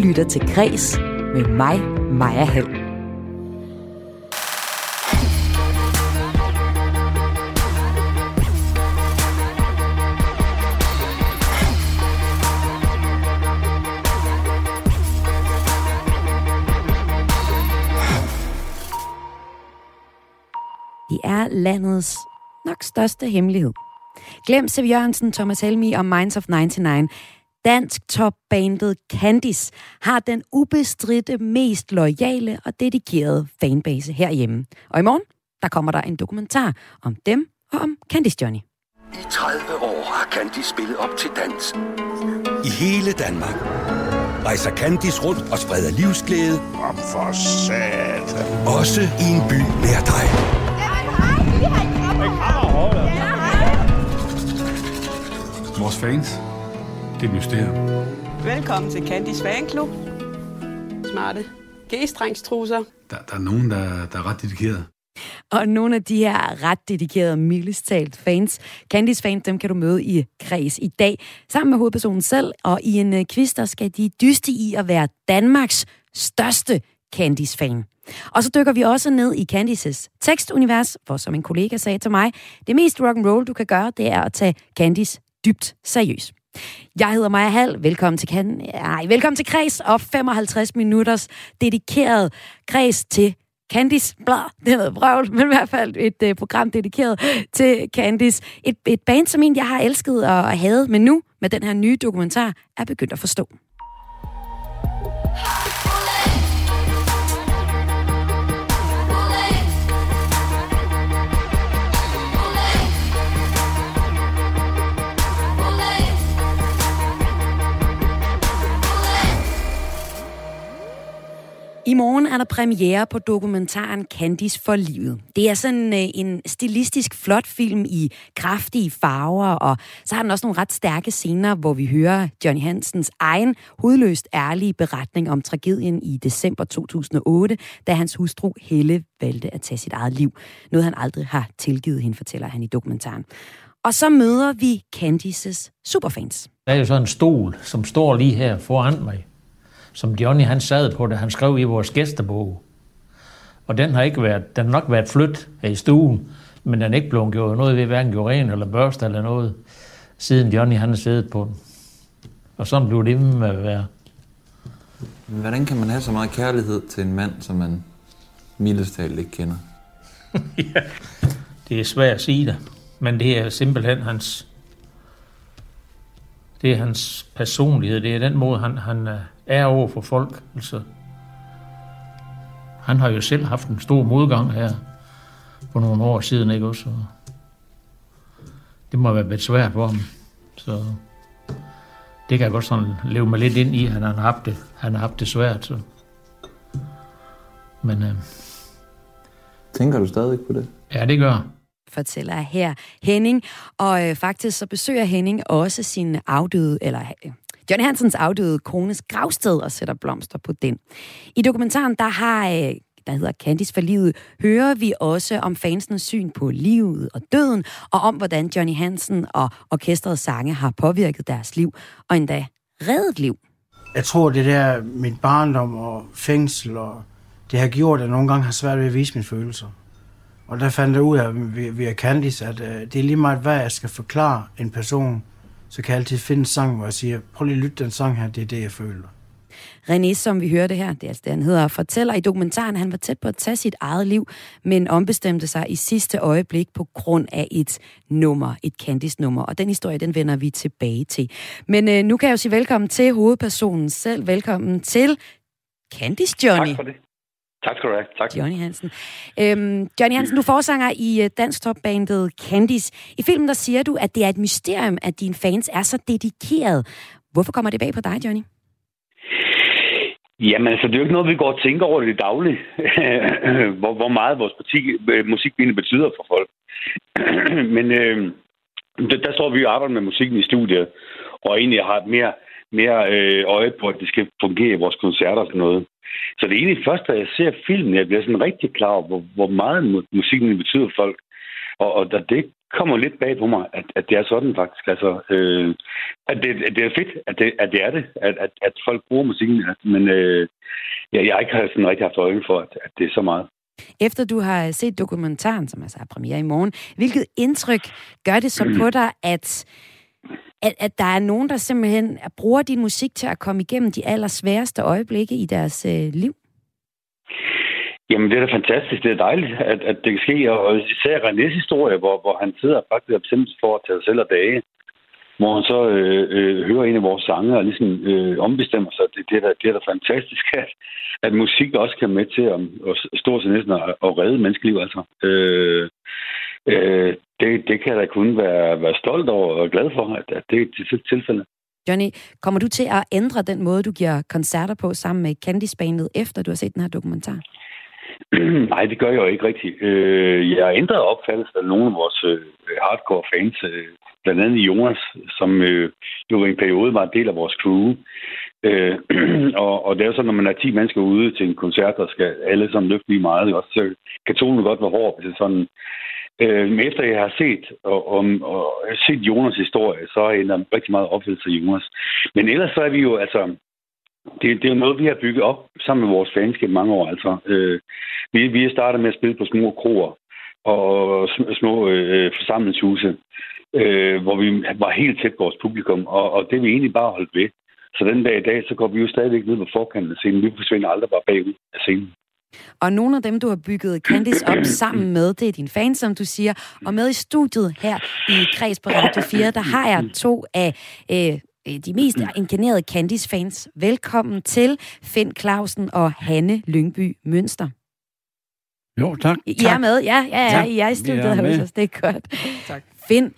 lytter til Græs med mig, Maja Hall. Det er landets nok største hemmelighed. Glem Sev Jørgensen, Thomas Helmi og Minds of 99. Dansk topbandet Candice har den ubestridte, mest loyale og dedikerede fanbase herhjemme. Og i morgen, der kommer der en dokumentar om dem og om Candice Johnny. I 30 år har Candice spillet op til dans. I hele Danmark. Rejser Candice rundt og spreder livsglæde. Om for satan. Også i en by nær dig. Vores fans, det er mysterium. Velkommen til Candice Fanklub. Smarte G-strengstrusser. Der, der er nogen, der, der er ret dedikeret. Og nogle af de her ret dedikerede, mildest talt fans, Candice fans, dem kan du møde i Kreds i dag, sammen med hovedpersonen selv, og i en uh, quiz, der skal de dyste i at være Danmarks største Candice-fan. Og så dykker vi også ned i Candices tekstunivers, for som en kollega sagde til mig, det mest rock and roll du kan gøre, det er at tage Candice dybt seriøs. Jeg hedder Maja Hall. Velkommen til, kan... Ej, velkommen til Kreds og 55 minutters dedikeret Kreds til Candice, bla, det er noget brøvl, men i hvert fald et uh, program dedikeret til Candice. Et, et band, som egentlig jeg har elsket og hadet, men nu med den her nye dokumentar er begyndt at forstå. I morgen er der premiere på dokumentaren Candice for livet. Det er sådan øh, en stilistisk flot film i kraftige farver, og så har den også nogle ret stærke scener, hvor vi hører Johnny Hansens egen hudløst ærlige beretning om tragedien i december 2008, da hans hustru Helle valgte at tage sit eget liv. Noget han aldrig har tilgivet hende, fortæller han i dokumentaren. Og så møder vi Candices superfans. Der er jo sådan en stol, som står lige her foran mig som Johnny han sad på, da han skrev i vores gæstebog. Og den har ikke været, den har nok været flyttet i stuen, men den er ikke blevet gjort noget ved, hverken gjort ren eller børste eller noget, siden Johnny han har siddet på den. Og sådan blev det med at være. Hvordan kan man have så meget kærlighed til en mand, som man mildest ikke kender? ja, det er svært at sige det, men det er simpelthen hans det er hans personlighed, det er den måde, han, han er over for folk. Altså, han har jo selv haft en stor modgang her for nogle år siden, ikke også? det må være lidt svært for ham. Så det kan jeg godt sådan leve mig lidt ind i, at han har haft det, han har haft det svært. Så. Men, øh, Tænker du stadig på det? Ja, det gør fortæller her Henning. Og øh, faktisk så besøger Henning også sin afdøde, eller øh, Johnny Hansens afdøde kones gravsted og sætter blomster på den. I dokumentaren, der har øh, der hedder Candice for livet, hører vi også om fansens syn på livet og døden, og om hvordan Johnny Hansen og orkestrets sange har påvirket deres liv, og endda reddet liv. Jeg tror, det der min barndom og fængsel, og det har gjort, at jeg nogle gange har svært ved at vise mine følelser. Og der fandt jeg ud af via Candice, at øh, det er lige meget, hvad jeg skal forklare en person, så kan jeg altid finde en sang, hvor jeg siger, prøv lige at lytte den sang her, det er det, jeg føler. René, som vi hørte her, det er altså det, han hedder, fortæller i dokumentaren, at han var tæt på at tage sit eget liv, men ombestemte sig i sidste øjeblik på grund af et nummer, et Candice-nummer. Og den historie, den vender vi tilbage til. Men øh, nu kan jeg jo sige velkommen til hovedpersonen selv. Velkommen til Candice Johnny. Tak for det. Tak skal du have. Tak. Johnny Hansen. Øhm, Johnny Hansen, du forsanger i øh, dansk topbandet Candice. I filmen der siger du, at det er et mysterium, at dine fans er så dedikeret. Hvorfor kommer det bag på dig, Johnny? Jamen, altså, det er jo ikke noget, vi går og tænker over det dagligt. hvor, hvor meget vores parti, øh, musik betyder for folk. Men øh, der, der står vi jo arbejder med musikken i studiet, og egentlig har mere, mere øh, øje på, at det skal fungere i vores koncerter og sådan noget. Så det er egentlig først, da jeg ser filmen, jeg bliver sådan rigtig klar over, hvor, hvor meget musikken betyder for folk. Og, og det kommer lidt bag på mig, at, at det er sådan faktisk. Altså, øh, at, det, at det er fedt, at det, at det er det, at, at, at folk bruger musikken. Men øh, jeg, jeg har ikke sådan rigtig haft øje for, at, at det er så meget. Efter du har set dokumentaren, som altså er premiere i morgen, hvilket indtryk gør det så på dig, at, at, at der er nogen, der simpelthen bruger din musik til at komme igennem de allersværeste øjeblikke i deres øh, liv? Jamen, det er da fantastisk. Det er dejligt, at, at det kan ske. Og især Renés historie, hvor, hvor han sidder faktisk og bestemt for at tage selv og dage, hvor han så øh, øh, hører en af vores sange og ligesom øh, ombestemmer sig. Det, det, er da, det er da fantastisk, at, at musik også kan med til at, at stå sig næsten og, og redde menneskeliv. Altså. Øh, øh, det, det kan jeg da kun være, være stolt over og glad for, at, at det er et tilfælde. Johnny, kommer du til at ændre den måde, du giver koncerter på sammen med Candice Bandet, efter du har set den her dokumentar? Nej, det gør jeg jo ikke rigtigt. Øh, jeg har ændret opfattelse af nogle af vores øh, hardcore fans, øh, blandt andet Jonas, som øh, jo i en periode var en del af vores crew. Øh, og, og det er jo sådan, når man er 10 mennesker ude til en koncert, der skal alle sammen løfte lige meget, også, så kan tonen godt være hård, hvis det sådan. Øh, men efter jeg har set og, og, og set Jonas historie, så er jeg rigtig meget opfattelse af Jonas. Men ellers så er vi jo, altså, det, det er jo noget, vi har bygget op sammen med vores fans mange år. Altså, øh, vi, vi er startet med at spille på små kroer og små øh, forsamlingshuse, øh, hvor vi var helt tæt på vores publikum, og, og det vi egentlig bare holdt ved. Så den dag i dag, så går vi jo stadigvæk ned på forkanten af scenen. Vi forsvinder aldrig bare bagud af scenen. Og nogle af dem, du har bygget Candice op sammen med, det er dine fans, som du siger. Og med i studiet her i Kreds på Radio 4, der har jeg to af øh, de mest inkarnerede Candice-fans. Velkommen til Finn Clausen og Hanne Lyngby Mønster. Jo, tak. I er med? Ja, ja, ja. I er i studiet er hos os. Det er godt. Tak. Finn,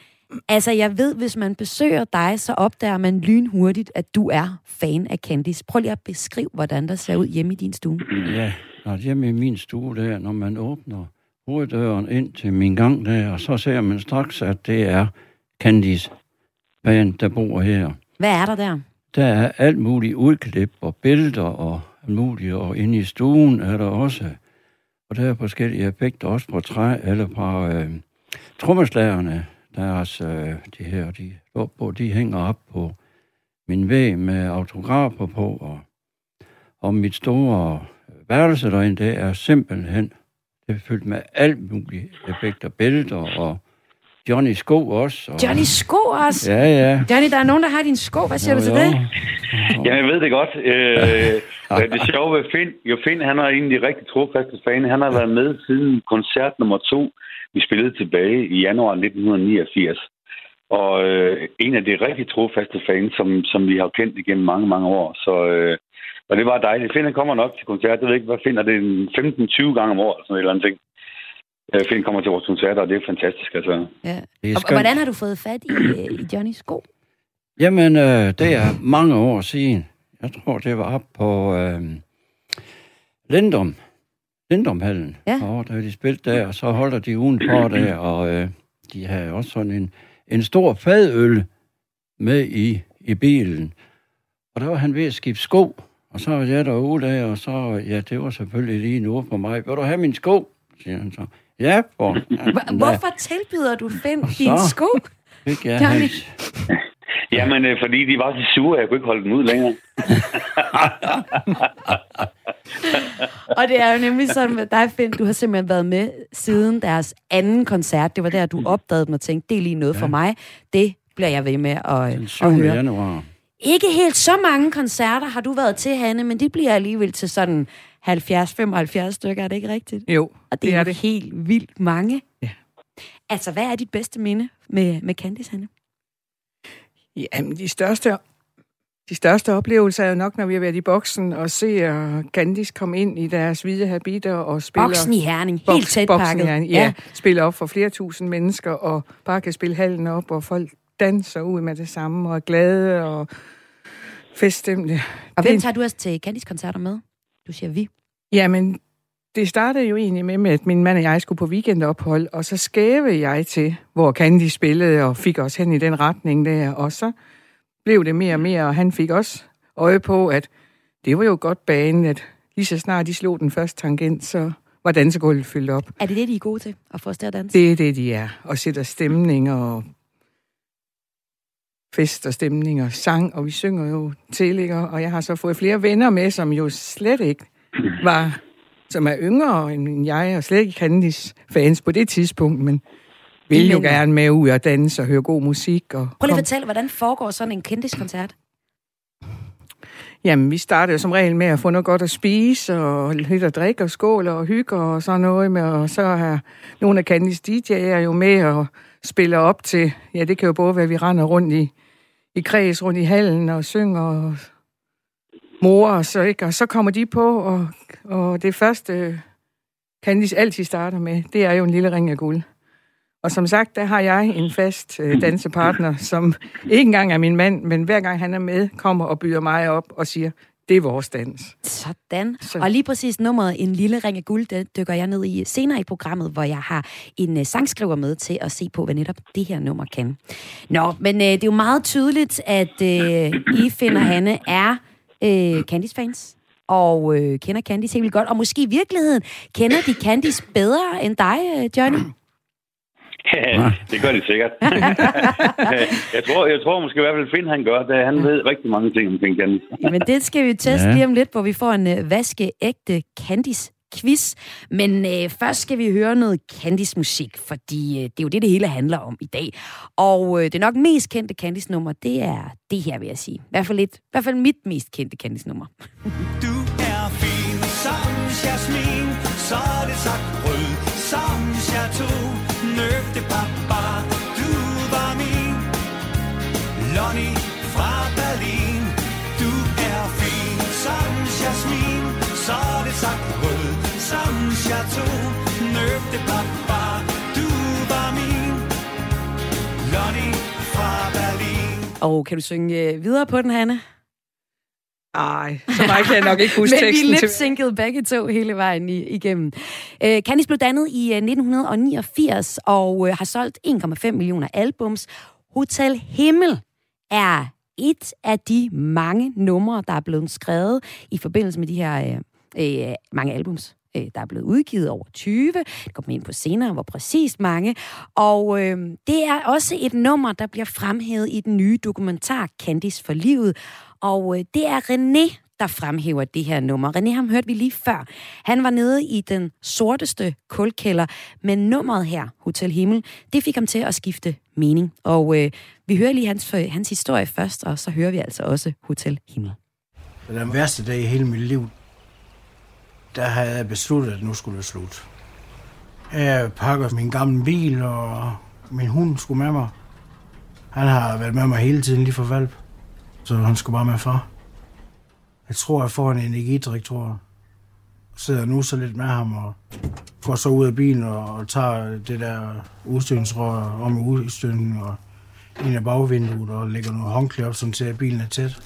altså jeg ved, hvis man besøger dig, så opdager man lynhurtigt, at du er fan af Candice. Prøv lige at beskrive, hvordan der ser ud hjemme i din stue. Ja, når hjemme i min stue der, når man åbner hoveddøren ind til min gang der, og så ser man straks, at det er Candice band, der bor her. Hvad er der der? Der er alt muligt udklip og billeder og alt muligt, og inde i stuen er der også, og der er forskellige effekter, også på træ, eller på øh, trommeslagerne, deres, øh, de her, de, på, de hænger op på min væg med autografer på, og, og mit store værelse derinde, det er simpelthen, det er fyldt med alt muligt effekter, billeder og Johnny Sko også. Og... Johnny Sko også? Ja, ja. Johnny, der er nogen, der har din sko. Hvad siger jo, du til jo. det? Ja, jeg ved det godt. Øh, det sjove ved Finn, jo Finn, han er egentlig rigtig trofaste fan. Han har været med siden koncert nummer to, vi spillede tilbage i januar 1989. Og øh, en af de rigtig trofaste fans, som, som vi har kendt igennem mange, mange år. Så, øh, og det var dejligt. Finn kommer nok til koncert. Jeg ved ikke, hvad finder det 15-20 gange om året, eller sådan et eller andet ting. Øh, Finn kommer til vores koncerter, og det er fantastisk. Altså. Ja. Og, og hvordan har du fået fat i, øh, i Johnnys sko? Jamen, øh, det er mange år siden. Jeg tror, det var op på øh, Lindum. Lindomhallen. Ja. Og der de spillet der, og så holder de ugen på der, og øh, de har også sådan en, en stor fadøl med i, i bilen. Og der var han ved at skifte sko, og så var jeg derude der, og så, ja, det var selvfølgelig lige nu for mig. Vil du have min sko? siger han så. Ja, for... Hvorfor tilbyder du Finn din sko? Ikke jeg hans. Jamen, øh, fordi de var så sure, jeg kunne ikke holde dem ud længere. og det er jo nemlig sådan med dig, Finn, du har simpelthen været med siden deres anden koncert. Det var der, du opdagede dem og tænkte, det er lige noget ja. for mig. Det bliver jeg ved med at, Den 7. at høre. januar. Ikke helt så mange koncerter har du været til, Hanne, men det bliver alligevel til sådan 70-75 stykker, er det ikke rigtigt? Jo, Og det, det er, er det. helt vildt mange. Ja. Altså, hvad er dit bedste minde med, med Candice, Hanne? Jamen, de største, de største oplevelser er jo nok, når vi har været i boksen og ser Candice komme ind i deres hvide habiter og spille... Boksen i Herning, helt tæt pakket. Herning, ja, ja. Spiller op for flere tusind mennesker og bare kan spille hallen op, og folk danser ud med det samme og er glade og feststemte. Og hvem tager du også til Candice-koncerter med? Du siger vi. Jamen, det startede jo egentlig med, at min mand og jeg skulle på weekendophold, og så skævede jeg til, hvor Candy spillede, og fik os hen i den retning der, og så blev det mere og mere, og han fik også øje på, at det var jo godt bane, at lige så snart de slog den første tangent, så var dansegulvet fyldt op. Er det det, de er gode til, at få os til at danse? Det er det, de er. Og sætter stemning og fest og stemning og sang, og vi synger jo til, og jeg har så fået flere venner med, som jo slet ikke var, som er yngre end jeg, og slet ikke Candice fans på det tidspunkt, men vil jo gerne med ud og danse og høre god musik. Og Prøv lige at fortælle, hvordan foregår sådan en kendiskoncert? Jamen, vi startede jo som regel med at få noget godt at spise, og lidt at drikke, og skål og hygge, og sådan noget med, og så er nogle af Candice DJ'er jo med og spiller op til, ja, det kan jo både være, at vi render rundt i, i kreds, rundt i hallen og synger og mor og så, ikke? Og så kommer de på, og, og det første Candice altid starter med, det er jo en lille ring af guld. Og som sagt, der har jeg en fast øh, dansepartner, som ikke engang er min mand, men hver gang han er med, kommer og byder mig op og siger, det er vores dans. Sådan. Så. Og lige præcis nummeret En lille ring af guld, det dykker jeg ned i senere i programmet, hvor jeg har en uh, sangskriver med til at se på, hvad netop det her nummer kan. Nå, men uh, det er jo meget tydeligt, at uh, I, Finn og Hanne, er uh, Candice-fans. Og uh, kender Candice helt vildt godt. Og måske i virkeligheden kender de Candice bedre end dig, Johnny. det gør de sikkert. jeg, tror, jeg tror måske i hvert fald, Finn han gør det. Han ved rigtig mange ting omkring Candice. Men det skal vi teste Ja. lige om lidt, hvor vi får en uh, vaskeægte Candice quiz. Men øh, først skal vi høre noget Candice-musik, fordi øh, det er jo det, det hele handler om i dag. Og øh, det nok mest kendte Candice-nummer, det er det her, vil jeg sige. I hvert fald, lidt, i hvert fald mit mest kendte Candice-nummer. er fin som jasmin, så er det sagt rød som chateau. Nøgte papa, du var min. Lonnie fra Berlin, du er fin som jasmin, så er det sagt rød som chateau. Nøgte papa, du var min. Lonnie fra Berlin. Og kan du synge øh, videre på den, Hanne? Ej, så meget kan jeg nok ikke huske Men teksten vi til. lip begge to hele vejen i, igennem. Uh, Candice blev dannet i uh, 1989 og uh, har solgt 1,5 millioner albums. Hotel Himmel er et af de mange numre, der er blevet skrevet i forbindelse med de her uh, uh, mange albums øh, der er blevet udgivet over 20. Det kommer vi ind på senere, hvor præcist mange. Og øh, det er også et nummer, der bliver fremhævet i den nye dokumentar Candice for livet. Og øh, det er René, der fremhæver det her nummer. René, ham hørte vi lige før. Han var nede i den sorteste kulkælder, men nummeret her, Hotel Himmel, det fik ham til at skifte mening. Og øh, vi hører lige hans, øh, hans historie først, og så hører vi altså også Hotel Himmel. Den værste dag i hele mit liv, der havde jeg besluttet, at nu skulle det slut. Jeg pakker min gamle bil, og min hund skulle med mig. Han har været med mig hele tiden, lige for valp. Så han skulle bare med far. Jeg tror, jeg får en energidrik, tror jeg. Sidder nu så lidt med ham, og går så ud af bilen og, og tager det der udstødningsrør om udstødningen og ind af bagvinduet og lægger noget håndklæder op, sådan til at bilen er tæt.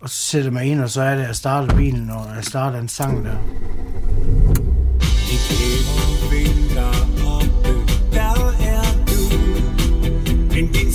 Og så sætter jeg mig ind, og så er det, at jeg starter bilen, og jeg starter en sang der. Der er du. Men din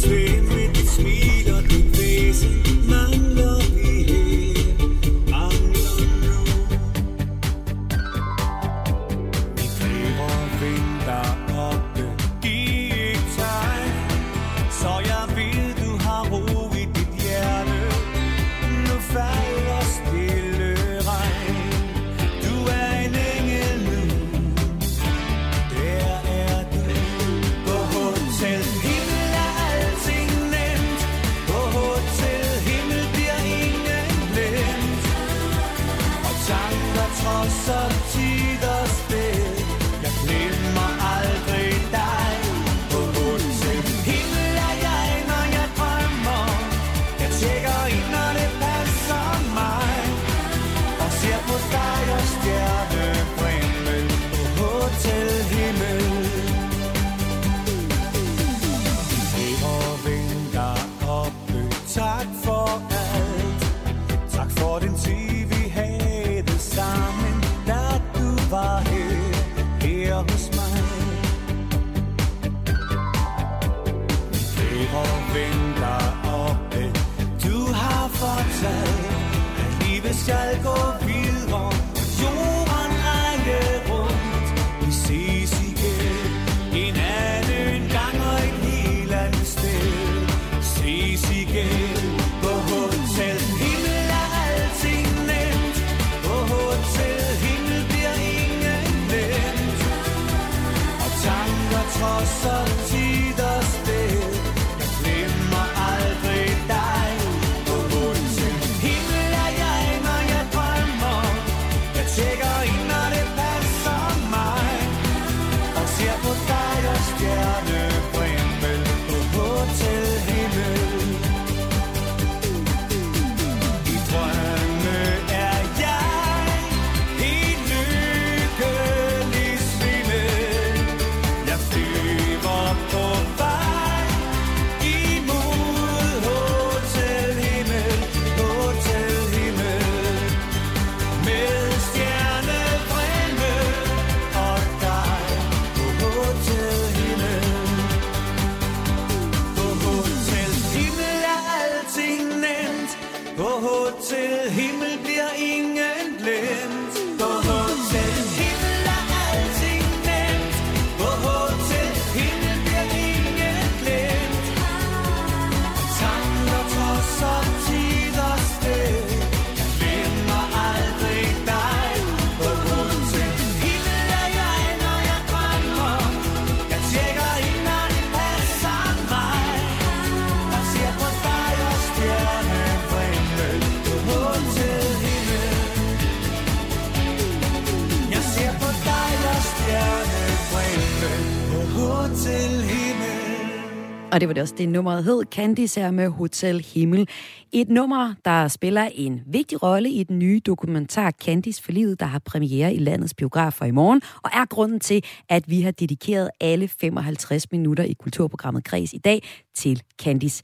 Og det var det også det nummeret hed, Candice her med Hotel Himmel. Et nummer, der spiller en vigtig rolle i den nye dokumentar Candice for livet, der har premiere i landets biografer i morgen, og er grunden til, at vi har dedikeret alle 55 minutter i kulturprogrammet Kreds i dag til Candice.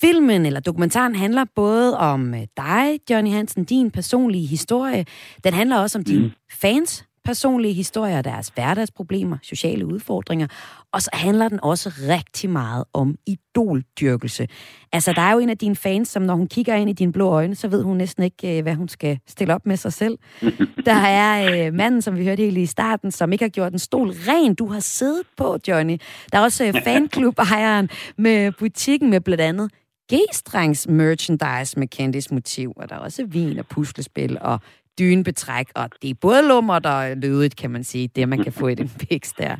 Filmen eller dokumentaren handler både om øh, dig, Johnny Hansen, din personlige historie. Den handler også om dine fans personlige historier, deres hverdagsproblemer, sociale udfordringer. Og så handler den også rigtig meget om idoldyrkelse. Altså, der er jo en af dine fans, som når hun kigger ind i dine blå øjne, så ved hun næsten ikke, øh, hvad hun skal stille op med sig selv. Der er øh, manden, som vi hørte helt i starten, som ikke har gjort en stol ren. Du har siddet på, Johnny. Der er også øh, fanklub-ejeren med butikken med blandt andet G-strengs merchandise med kendis motiv, og der er også vin og puslespil og dynebetræk, og det er både lummert og lødigt, kan man sige, det man kan få i den piks der.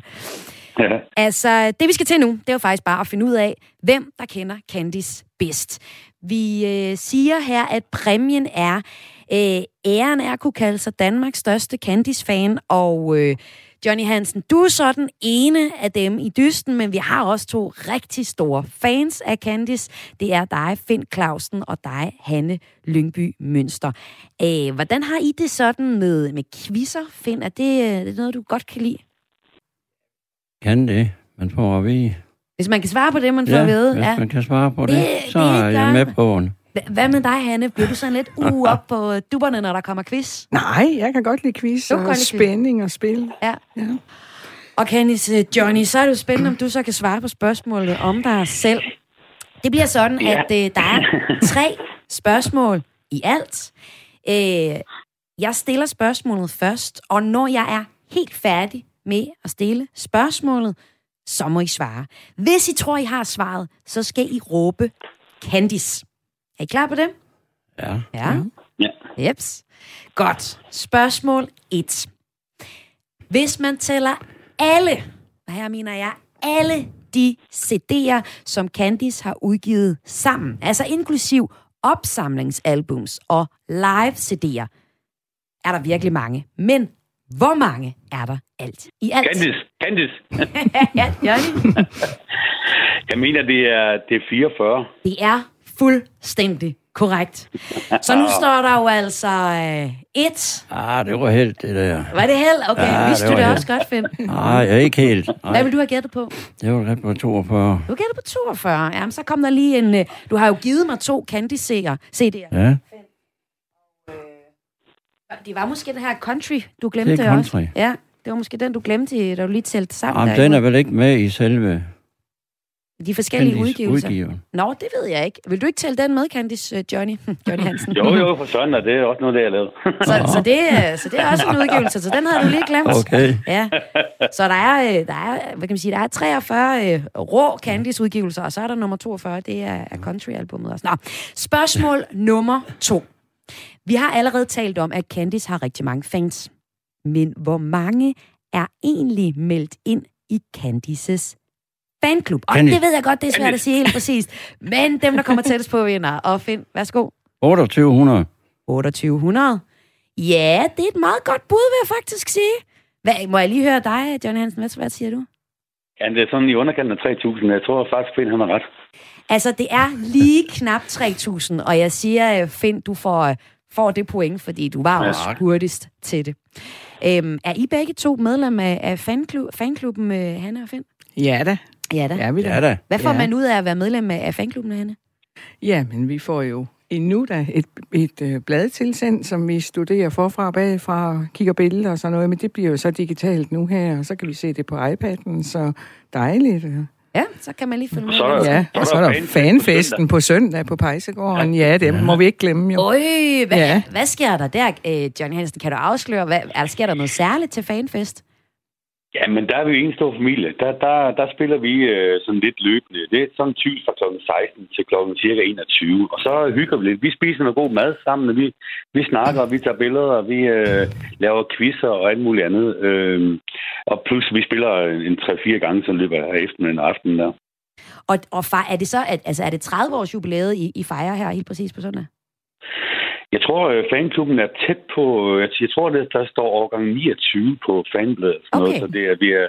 Ja. Altså, det vi skal til nu, det er jo faktisk bare at finde ud af, hvem der kender Candice bedst. Vi øh, siger her, at præmien er øh, æren er at kunne kalde sig Danmarks største Candice-fan, og øh, Johnny Hansen, du er så den ene af dem i dysten, men vi har også to rigtig store fans af Candice. Det er dig, Finn Clausen, og dig, Hanne Lyngby Mønster. Øh, hvordan har I det sådan med, med quizzer, Finn? Er det, øh, er det noget, du godt kan lide? Kan det, man får at vide. Hvis man kan svare på det, man får Ja, at vide. hvis man kan svare på det, Det- så det er jeg med på den. Hva- Hvad med dig, Hanne? Bliver du sådan lidt uh, op på dupperne, når der kommer quiz? Nej, jeg kan godt lide quiz Du og lide quiz. spænding og spil. Ja. ja. Og Candice, øh, Johnny, så er det jo spændende, om du så kan svare på spørgsmålet om dig selv. Det bliver sådan, Ja. at øh, der er tre spørgsmål i alt. Øh, jeg stiller spørgsmålet først, og når jeg er helt færdig med at stille spørgsmålet, så må I svare. Hvis I tror, I har svaret, så skal I råbe Candice. Er I klar på det? Ja. Ja. Ja. Jeps. Godt. Spørgsmål 1. Hvis man tæller alle, og her mener jeg alle de CD'er, som Candice har udgivet sammen, altså inklusiv opsamlingsalbums og live CD'er, er der virkelig mange. Men hvor mange er der alt i alt? Candice, Candice. ja, Johnny. Jeg mener, det er, det er 44. Det er fuldstændig korrekt. Så nu står der jo altså øh, et. Ah, det var helt det der. Var det held? Okay, Ja, vidste det du det held. også godt, Finn? Nej, jeg er ikke helt. Hvad Nej, vil du have gættet på? det var ret på 42. Du gætter på 42. Jamen, så kom der lige en... øh, Du har jo givet mig to Candy-CD'er. CD'er. Ja, Det var måske den her Country, du glemte Det er også. Country. Ja, det var måske den, du glemte, da du lige talte sammen. Jamen, der, den er vel ikke med i selve De forskellige Candice udgivelser. udgiver. Nå, det ved jeg ikke. Vil du ikke tælle den med, Candice uh, Johnny? Johnny Hansen. Jo, jo, for søren, og det er også noget, det jeg lavede. Så, så, det, øh, så det er også en udgivelse, så den havde du lige glemt. Okay. Ja. Så der er, øh, der er, hvad kan man sige, der er 43 øh, rå Candice-udgivelser, og så er der nummer 42, det er, er country-albummet også. Nå, spørgsmål nummer to. Vi har allerede talt om, at Candice har rigtig mange fans. Men hvor mange er egentlig meldt ind i Candices fanklub? Og Candice. det ved jeg godt, det er svært at sige helt præcist. Men dem, der kommer tættest på, vinder. Og Finn, værsgo. 2800. 2800. Ja, det er et meget godt bud, vil jeg faktisk sige. Hvad, må jeg lige høre dig, John Hansen? Hvad, hvad siger du? Ja, det er sådan i underkanten af 3.000. Jeg tror faktisk, Finn han har ret. Altså, det er lige knap 3000, og jeg siger, øh, Finn, du får, øh, får det point, fordi du var Ja. også hurtigst til det. Øhm, er I begge to medlem af, af fanklub, fanklubben med Hanne og Finn? Ja da. Ja da. Ja, vi da. Ja da. Hvad får Ja. man ud af at være medlem af, af fanklubben med Hanne? Ja, men vi får jo endnu da et, et øh, blad tilsendt, som vi studerer forfra og bagfra og kigger billeder og sådan noget, men det bliver jo så digitalt nu her, og så kan vi se det på iPad'en, så dejligt. Ja, så kan man lige følge med. Så er der- Ja, og så er der fanfesten på søndag på Pejsegården. Ja, det må vi ikke glemme jo. Øj, hvad, ja. Ja. hvad sker der der, øh, Johnny Hansen? Kan du afsløre, hvad, er der, sker der noget særligt til fanfest? Ja, men der er vi jo en stor familie. Der, der, der spiller vi øh, sådan lidt løbende. Det er sådan typisk fra kl. 16 til kl. cirka 21. Og så hygger vi lidt. Vi spiser noget god mad sammen, og vi, vi snakker, og vi tager billeder, og vi øh, laver quizzer og alt muligt andet. Øh, og plus, vi spiller en 3-4 gange så løber af eftermiddagen og aftenen der. Og, og far, er det så, at, altså er det 30 års jubilæet, I, I fejrer her helt præcis på søndag? Jeg tror, øh, fanklubben er tæt på... Jeg, jeg tror, det, der står årgang 29 på fanbladet. Okay. Noget, så det er, vi, er,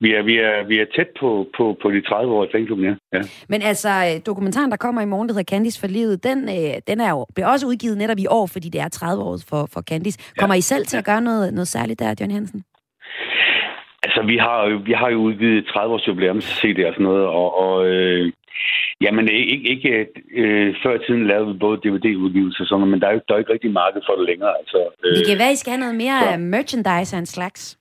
vi, er, vi, er, vi er tæt på, på, på de 30 år i fanklubben, ja. ja. Men altså, øh, dokumentaren, der kommer i morgen, der hedder Candice for livet, den, øh, den er jo, bliver også udgivet netop i år, fordi det er 30 år for, for Candice. Kommer I selv til at gøre noget, noget særligt der, Johnny Hansen? Altså, vi har, vi har jo udgivet 30 års jubilæums CD og sådan noget, og, og øh, jamen, ikke, ikke øh, før tiden lavede vi både DVD-udgivelser og sådan men der er jo der er ikke rigtig marked for det længere. Altså, øh, Det kan være, I skal have noget mere øh, merchandise af en slags.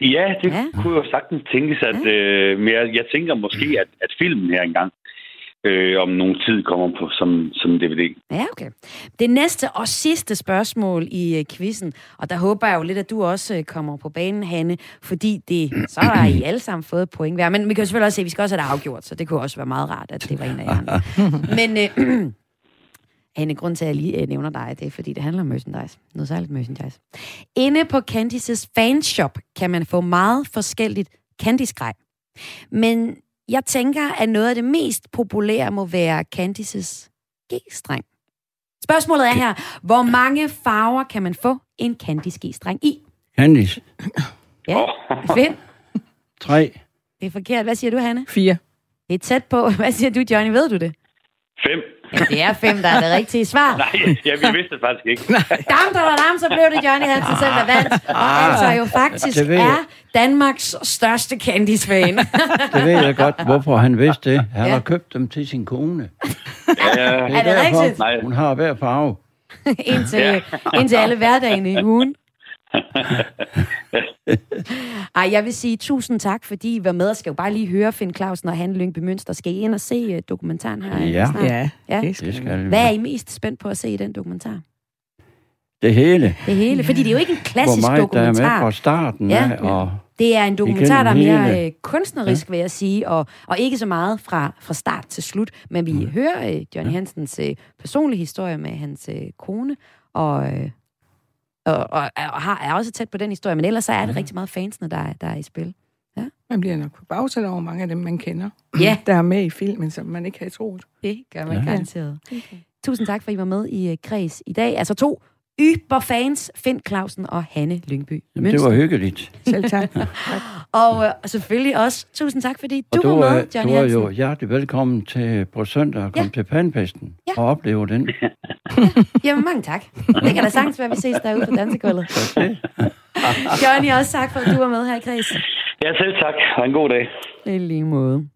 Ja, det ja. kunne jo sagtens tænkes, at, øh, men jeg, jeg tænker måske, at, at filmen her engang øh, om nogen tid kommer på som, som DVD. Ja, okay. Det næste og sidste spørgsmål i øh, quizzen, og der håber jeg jo lidt, at du også øh, kommer på banen, Hanne, fordi det, så har I alle sammen fået point hver. Men vi kan jo selvfølgelig også se, at vi skal også have det afgjort, så det kunne også være meget rart, at det var en af jer. Men øh, Hanne, grund til, at jeg lige øh, nævner dig, det er, fordi det handler om merchandise. Noget særligt merchandise. Inde på Candices fanshop kan man få meget forskelligt Candice-grej. Men jeg tænker, at noget af det mest populære må være Candices G-streng. Spørgsmålet er her, hvor mange farver kan man få en Candice G-streng i? Candice, Ja, fem. tre. Det er forkert. Hvad siger du, Hanne? Fire. Det er tæt på. Hvad siger du, Johnny? Ved du det? Fem. Ja, det er fem, der er det rigtige svar. Nej, ja, vi vidste det faktisk ikke. Dam, da, da, dam, så blev det Johnny Hansen selv, der vandt. Ah, altså jo faktisk det er Danmarks største Candice-fan. Det ved jeg godt, hvorfor han vidste det. Han Ja. ja. har købt dem til sin kone. Ja, Er det rigtigt? Hun har hver farve. indtil, indtil alle hverdagene i ugen. Ej, jeg vil sige tusind tak, fordi I var med. Jeg skal jo bare lige høre Finn Clausen og Hanne Lyngby Mønster. Skal I ind og se uh, dokumentaren her? Ja. snart? Ja, ja. det skal Det skal vi. Hvad er I mest spændt på at se i den dokumentar? Det hele. Det hele. Fordi det er jo ikke en klassisk Hvor meget der er med dokumentar. fra starten Ja. af. Og Det er en dokumentar, der er mere hele. øh, kunstnerisk, vil jeg sige, og, og ikke så meget fra, fra start til slut. Men vi Mm. hører øh, Johnny Hansens øh, personlige historie med hans øh, kone, og, øh, og, og, og har, er også tæt på den historie. Men ellers så er det rigtig meget fansene, der, er- der er i spil. Man bliver nok forbavset over mange af dem, man kender. Ja. Der er med i filmen, som man ikke havde troet. Det gør man Ja. ja. garanteret. Tusind tak, for I var med i øh, Kreds i dag. Altså to yberfans, Finn Clausen og Hanne Lyngby. Jamen, det var hyggeligt. Selv tak. Og øh, selvfølgelig også tusind tak, fordi Og du, du, var med, Johnny du er jo hjertelig velkommen til på søndag og komme ja. til Panpesten Ja. og opleve den. Jamen, mange tak. Det kan da sagtens være, vi ses derude på dansegulvet. Johnny, også tak for, at du var med her i Kreds. Ja, selv tak. Ha' en god dag. I lige måde.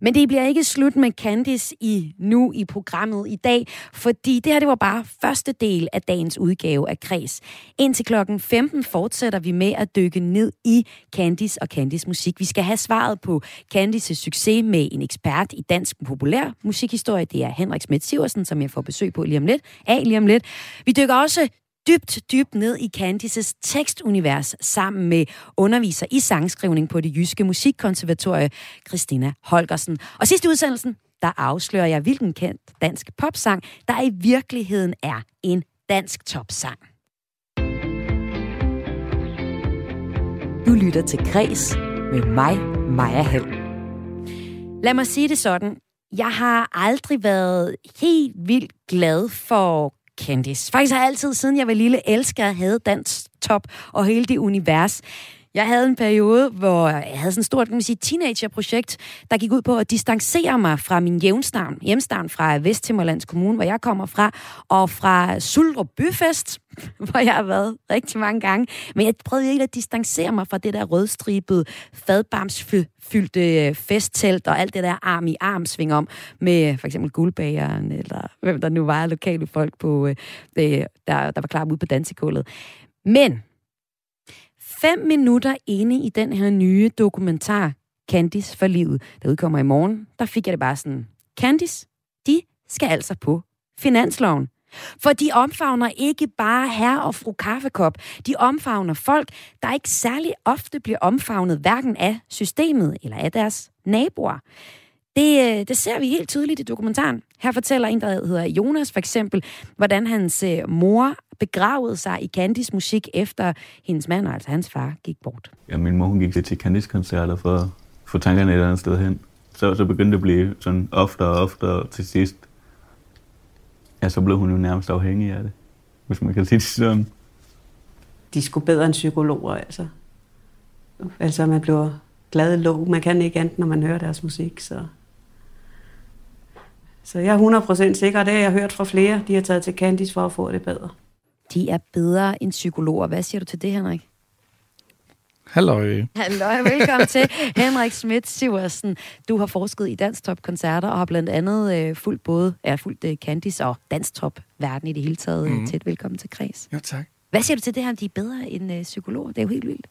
Men det bliver ikke slut med Candice i nu i programmet i dag, fordi det her det var bare første del af dagens udgave af Kreds. Indtil klokken 15 fortsætter vi med at dykke ned i Candice og Candice musik. Vi skal have svaret på Candices succes med en ekspert i dansk populær musikhistorie. Det er Henrik Schmidt Siversen, som jeg får besøg på lige om lidt. Af lige om lidt. Vi dykker også dybt, dybt ned i Candices tekstunivers sammen med underviser i sangskrivning på det jyske musikkonservatorie, Christina Holgersen. Og sidste udsendelsen, der afslører jeg, hvilken kendt dansk popsang, der i virkeligheden er en dansk topsang. Du lytter til Græs med mig, Maja Hall. Lad mig sige det sådan. Jeg har aldrig været helt vildt glad for Candice. Faktisk har jeg altid, siden jeg var lille, elsket at have dansk top og hele det univers. Jeg havde en periode, hvor jeg havde sådan et stort kan man sige, teenagerprojekt, der gik ud på at distancere mig fra min hjemstavn, hjemstavn fra Vesthimmerlands Kommune, hvor jeg kommer fra, og fra Suldrup Byfest, hvor jeg har været rigtig mange gange. Men jeg prøvede ikke at distancere mig fra det der rødstribede, fadbamsfyldte øh, festtelt og alt det der arm i arm sving om med for eksempel guldbageren, eller hvem der nu var lokale folk, på, øh, øh, der, der var klar ude på dansekullet. Men fem minutter inde i den her nye dokumentar, Candice for livet, der udkommer i morgen, der fik jeg det bare sådan, Candice, de skal altså på finansloven. For de omfavner ikke bare herre og fru kaffekop. De omfavner folk, der ikke særlig ofte bliver omfavnet hverken af systemet eller af deres naboer. Det, øh, det ser vi helt tydeligt i dokumentaren. Her fortæller en, der hedder Jonas for eksempel, hvordan hans øh, mor begravede sig i Candys musik efter hendes mand, altså hans far, gik bort. Ja, min mor hun gik til Candice-koncerter for at få tankerne et andet sted hen. Så, så begyndte det at blive sådan oftere og oftere og til sidst. Ja, så blev hun jo nærmest afhængig af det, hvis man kan sige det sådan. De skulle bedre end psykologer, altså. Altså, man bliver glad i låg. Man kan ikke andet, når man hører deres musik, så... Så jeg er 100% sikker, og det har jeg hørt fra flere. De har taget til Candice for at få det bedre. De er bedre end psykologer. Hvad siger du til det, Henrik? Halløj. Hallo, velkommen til Henrik Schmidt Siversen. Du har forsket i dansk top koncerter og har blandt andet øh, fulgt både er fulgt øh, Candice og dansk top verden i det hele taget. Mm. Tæt velkommen til Kreds. Jo, tak. Hvad siger du til det her, om de er bedre end øh, psykologer? Det er jo helt vildt.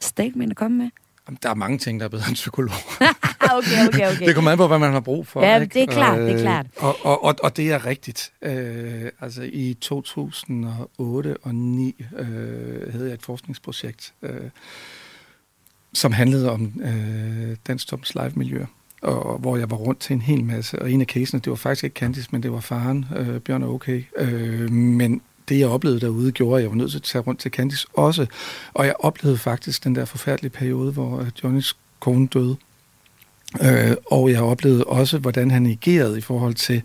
Statement at komme med. Jamen, Der er mange ting, der er bedre end psykolog. okay, okay, okay. Det kommer an på, hvad man har brug for. Ja, ikke? det er klart, Og, det er øh, klart. Og, og, og, og det er rigtigt. Øh, altså i 2008 og 2009 øh, havde jeg et forskningsprojekt, øh, som handlede om øh, Dansk Tops live-miljø. Og hvor jeg var rundt til en hel masse. Og en af casene, det var faktisk ikke Candice, men det var faren, øh, Bjørn er okay. Øh, men det, jeg oplevede derude, gjorde, at jeg var nødt til at tage rundt til Candice også. Og jeg oplevede faktisk den der forfærdelige periode, hvor øh, Johnnys kone døde. Øh, og jeg oplevede også, hvordan han agerede i forhold til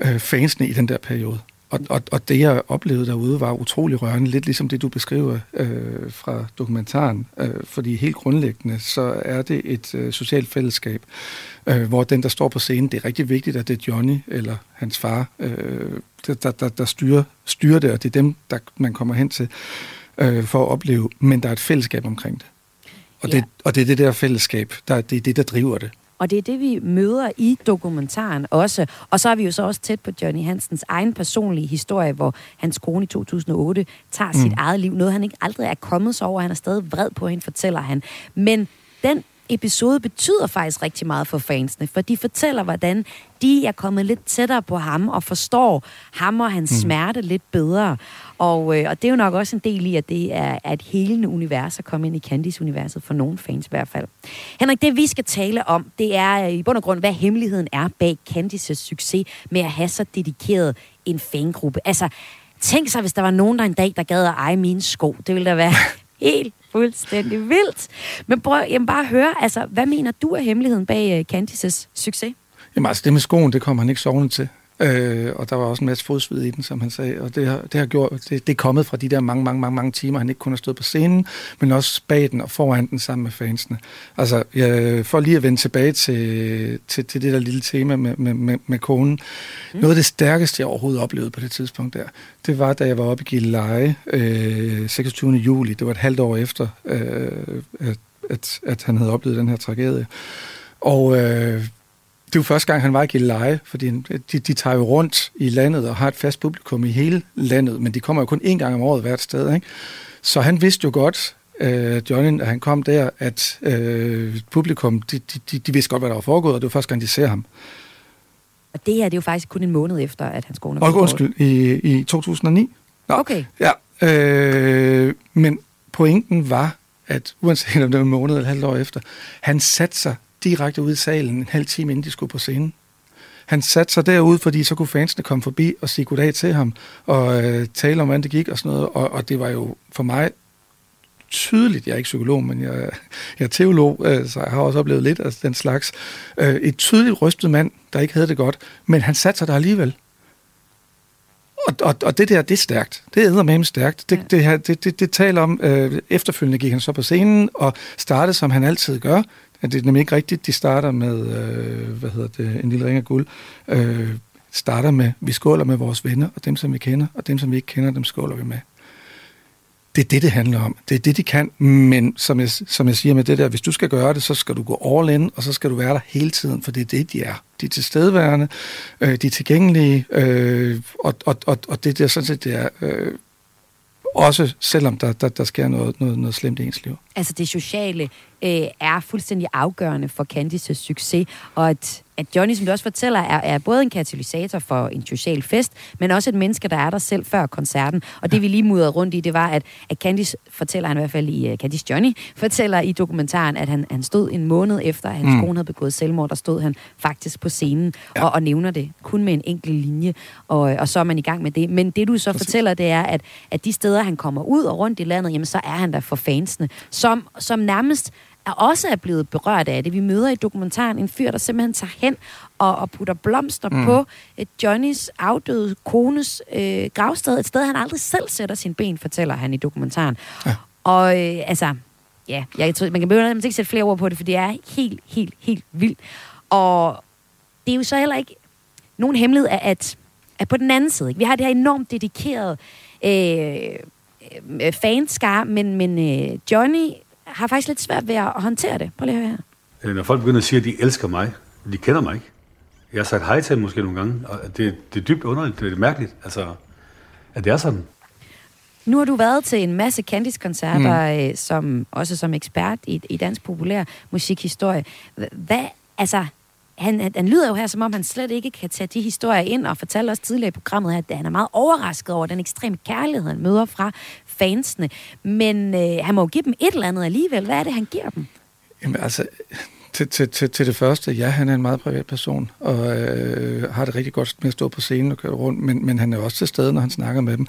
øh, fansene i den der periode. Og, og, og det, jeg oplevede derude, var utrolig rørende, lidt ligesom det, du beskriver øh, fra dokumentaren. Øh, fordi helt grundlæggende, så er det et øh, socialt fællesskab, øh, hvor den, der står på scenen, det er rigtig vigtigt, at det er Johnny eller hans far, øh, der, der, der, der styrer, styrer det, og det er dem, der man kommer hen til øh, for at opleve, men der er et fællesskab omkring det. Og, Ja. det, og det er det der fællesskab, der, det er det, der driver det. Og det er det, vi møder i dokumentaren også. Og så er vi jo så også tæt på Johnny Hansens egen personlige historie, hvor hans kone i 2008 tager mm. sit eget liv. Noget, han ikke aldrig er kommet sig over. Han er stadig vred på hende, fortæller han. Men den episode betyder faktisk rigtig meget for fansene, for de fortæller, hvordan de er kommet lidt tættere på ham og forstår ham og hans mm. smerte lidt bedre. Og, øh, og det er jo nok også en del i, at det er, er et helende univers at komme ind i Candice-universet, for nogle fans i hvert fald. Henrik, det vi skal tale om, det er øh, i bund og grund, hvad hemmeligheden er bag Candices succes med at have så dedikeret en fangruppe. Altså, tænk sig, hvis der var nogen, der en dag, der gad at eje mine sko. Det ville da være helt fuldstændig vildt. Men prøv jamen bare at høre, altså, hvad mener du er hemmeligheden bag uh, Candices succes? Jamen altså, det med skoen, det kommer han ikke sovende til. Øh, og der var også en masse fodsved i den, som han sagde. Og det har, det har gjort, det, det er kommet fra de der mange, mange, mange, mange timer, han ikke kun har stået på scenen, men også bag den og foran den sammen med fansene. Altså, jeg, for lige at vende tilbage til, til, til det der lille tema med, med, med, med konen. Mm. Noget af det stærkeste, jeg overhovedet oplevede på det tidspunkt der, det var, da jeg var oppe i Gilleleje øh, 26. juli. Det var et halvt år efter, øh, at, at, at han havde oplevet den her tragedie. Og øh, det var første gang, han var i Gilleleje, fordi de, de tager jo rundt i landet og har et fast publikum i hele landet, men de kommer jo kun én gang om året hvert sted. Ikke? Så han vidste jo godt, øh, Johnny, da han kom der, at øh, publikum, de, de, de, vidste godt, hvad der var foregået, og det var første gang, de ser ham. Og det her, det er jo faktisk kun en måned efter, at hans kone er Og blevet undskyld, i, i 2009. Nå, Okay. Ja, øh, men pointen var, at uanset om det var en måned eller halvt år efter, han satte sig direkte ud i salen en halv time, inden de skulle på scenen. Han satte sig derude, fordi så kunne fansene komme forbi og sige goddag til ham, og øh, tale om, hvordan det gik og sådan noget. Og, og det var jo for mig tydeligt, jeg er ikke psykolog, men jeg, jeg er teolog, øh, så jeg har også oplevet lidt af den slags. Øh, et tydeligt rystet mand, der ikke havde det godt, men han satte sig der alligevel. Og, og, og det der, det er stærkt. Det er med stærkt. Det, det, det, det, det taler om, øh, efterfølgende gik han så på scenen og startede, som han altid gør. Det er nemlig ikke rigtigt, de starter med, øh, hvad hedder det, en lille ring af guld. Øh, starter med, vi skåler med vores venner, og dem, som vi kender, og dem, som vi ikke kender, dem skåler vi med. Det er det, det handler om. Det er det, de kan. Men som jeg, som jeg siger med det der, hvis du skal gøre det, så skal du gå all in, og så skal du være der hele tiden, for det er det, de er. De er tilstedeværende, øh, de er tilgængelige, øh, og, og, og, og det der sådan set, det er øh, også selvom der, der, der sker noget, noget, noget slemt i ens liv. Altså det sociale øh, er fuldstændig afgørende for Candices succes, og at, at Johnny, som du også fortæller, er, er både en katalysator for en social fest, men også et menneske, der er der selv før koncerten. Og det vi lige mudrede rundt i, det var, at, at Candice fortæller, han i hvert fald i uh, Candice Johnny, fortæller i dokumentaren, at han, han stod en måned efter, at hans Mm. kone havde begået selvmord, der stod han faktisk på scenen ja. og, og nævner det kun med en enkelt linje, og, og så er man i gang med det. Men det du så Præcis. fortæller, det er, at, at de steder, han kommer ud og rundt i landet, jamen så er han der for fansene, som, som nærmest er også er blevet berørt af det. Vi møder i dokumentaren en fyr, der simpelthen tager hen og, og putter blomster Mm. på et Johnnys afdøde kones øh, gravsted. Et sted, han aldrig selv sætter sin ben, fortæller han i dokumentaren. Ja. Og øh, altså, ja, jeg tror, man kan behøve ikke sætte flere ord på det, for det er helt, helt, helt vildt. Og det er jo så heller ikke nogen hemmelighed, at, at, at på den anden side, ikke? vi har det her enormt dedikerede øh, øh, fanskar, men, men øh, Johnny har faktisk lidt svært ved at håndtere det. Prøv lige at høre her. Øh, Når folk begynder at sige, at de elsker mig, de kender mig ikke. Jeg har sagt hej til dem måske nogle gange, og det, det er dybt underligt, det er mærkeligt, altså, at det er sådan. Nu har du været til en masse Candice-koncerter, mm. øh, som, også som ekspert i, i dansk populær musikhistorie. Hvad, altså, han, han, han lyder jo her, som om han slet ikke kan tage de historier ind, og fortælle os tidligere i programmet, at han er meget overrasket over den ekstreme kærlighed, han møder fra fansene. Men øh, han må jo give dem et eller andet alligevel. Hvad er det, han giver dem? Jamen altså, til, til, til, til det første, ja, han er en meget privat person, og øh, har det rigtig godt med at stå på scenen og køre rundt, men, men han er også til stede, når han snakker med dem.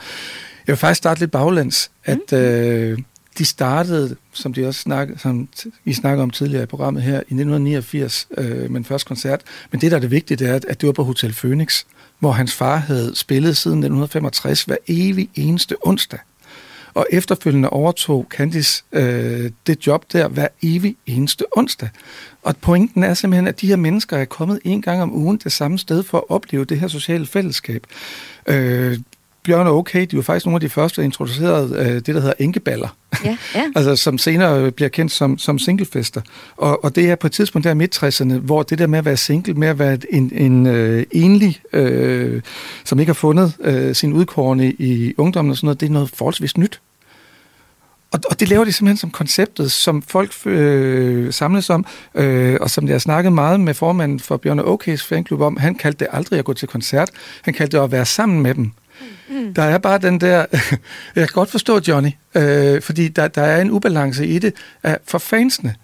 Jeg vil faktisk starte lidt baglæns, at øh, de startede, som de også snakkede, som I snakker om tidligere i programmet her, i 1989 øh, med en første koncert. Men det, der er det vigtige, det er, at, at det var på Hotel Phoenix, hvor hans far havde spillet siden 1965 hver evig eneste onsdag. Og efterfølgende overtog Candice øh, det job der hver evig eneste onsdag. Og pointen er simpelthen, at de her mennesker er kommet en gang om ugen det samme sted for at opleve det her sociale fællesskab. Øh, Bjørn og Okay, de var faktisk nogle af de første, der introducerede øh, det, der hedder enkeballer. Ja, ja. altså som senere bliver kendt som, som singlefester. Og, og det er på et tidspunkt der i midt-60'erne, hvor det der med at være single, med at være en, en øh, enlig, øh, som ikke har fundet øh, sin udkårne i ungdommen og sådan noget, det er noget forholdsvis nyt. Og, og det laver de simpelthen som konceptet, som folk øh, samles om, øh, og som jeg har snakket meget med formanden for Bjørn og Ok's fanklub om. Han kaldte det aldrig at gå til koncert. Han kaldte det at være sammen med dem. Mm. Der er bare den der... jeg kan godt forstå Johnny, øh, fordi der, der er en ubalance i det. At for fansene,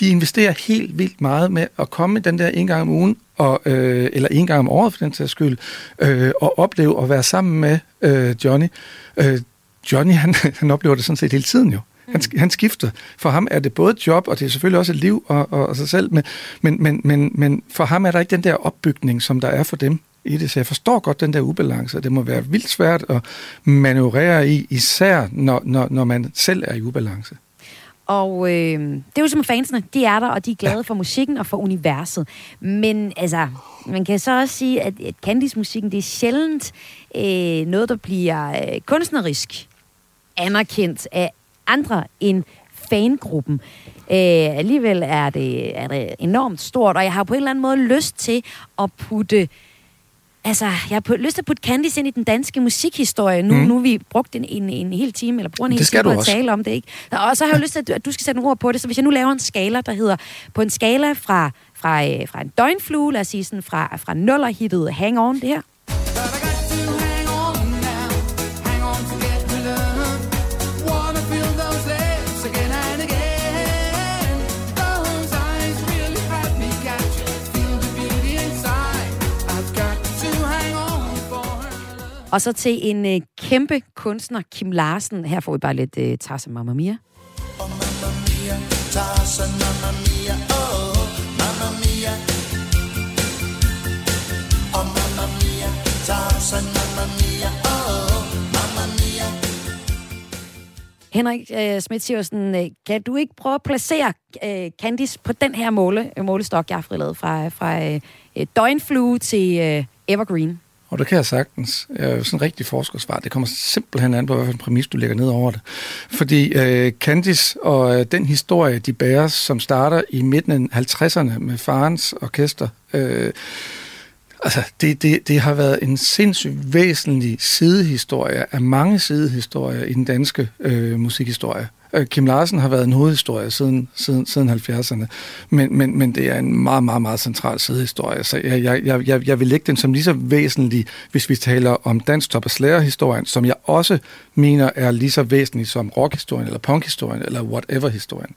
de investerer helt vildt meget med at komme den der en gang om ugen, og, øh, eller en gang om året for den sags skyld, øh, og opleve at være sammen med øh, Johnny. Øh, Johnny, han, han oplever det sådan set hele tiden jo. Han, sk- han skifter. For ham er det både et job, og det er selvfølgelig også et liv og, og, og sig selv, men, men, men, men, men for ham er der ikke den der opbygning, som der er for dem i det. Så jeg forstår godt den der ubalance. Det må være vildt svært at manøvrere i, især når, når, når man selv er i ubalance. Og øh, det er jo som fansene, de er der, og de er glade ja. for musikken og for universet. Men altså, man kan så også sige, at, at Candice-musikken, det er sjældent øh, noget, der bliver øh, kunstnerisk anerkendt af andre end fangruppen. Øh, alligevel er det, er det enormt stort, og jeg har på en eller anden måde lyst til at putte Altså, jeg har på, lyst til at putte Candice ind i den danske musikhistorie. Nu, mm. nu vi brugt en, en, en hel time, eller bruger en hel time på at også. tale om det, ikke? Og så har jeg lyst til, at du, at du skal sætte nogle ord på det. Så hvis jeg nu laver en skala, der hedder, på en skala fra, fra, øh, fra en døgnflue, lad os sige sådan, fra, fra nullerhittet Hang On, det her, og så til en øh, kæmpe kunstner, Kim Larsen. Her får vi bare lidt øh, Tarsa Mamma Mia. Tarzan, mamma mia, oh, mamma mia. Oh, mamma mia, Tarzan, mamma mia, oh, mamma mia. Henrik øh, Schmidt Siversen, øh, kan du ikke prøve at placere øh, Candice på den her måle, øh, målestok, jeg har frilaget fra, fra øh, øh, døgnflue til øh, evergreen? Og det kan jeg sagtens. Øh, sådan en rigtig forskersvar. Det kommer simpelthen an på, hvilken præmis du lægger ned over det. Fordi øh, Candice og øh, den historie, de bærer, som starter i midten af 50'erne med farens orkester, øh, altså det, det, det har været en sindssygt væsentlig sidehistorie af mange sidehistorier i den danske øh, musikhistorie. Øh, Kim Larsen har været en hovedhistorie siden, siden, siden 70'erne, men, men, men det er en meget, meget, meget central sidehistorie. Så jeg, jeg, jeg, jeg, vil lægge den som lige så væsentlig, hvis vi taler om dansk top og slagerhistorien, som jeg også mener er lige så væsentlig som rockhistorien, eller punkhistorien, eller whatever-historien.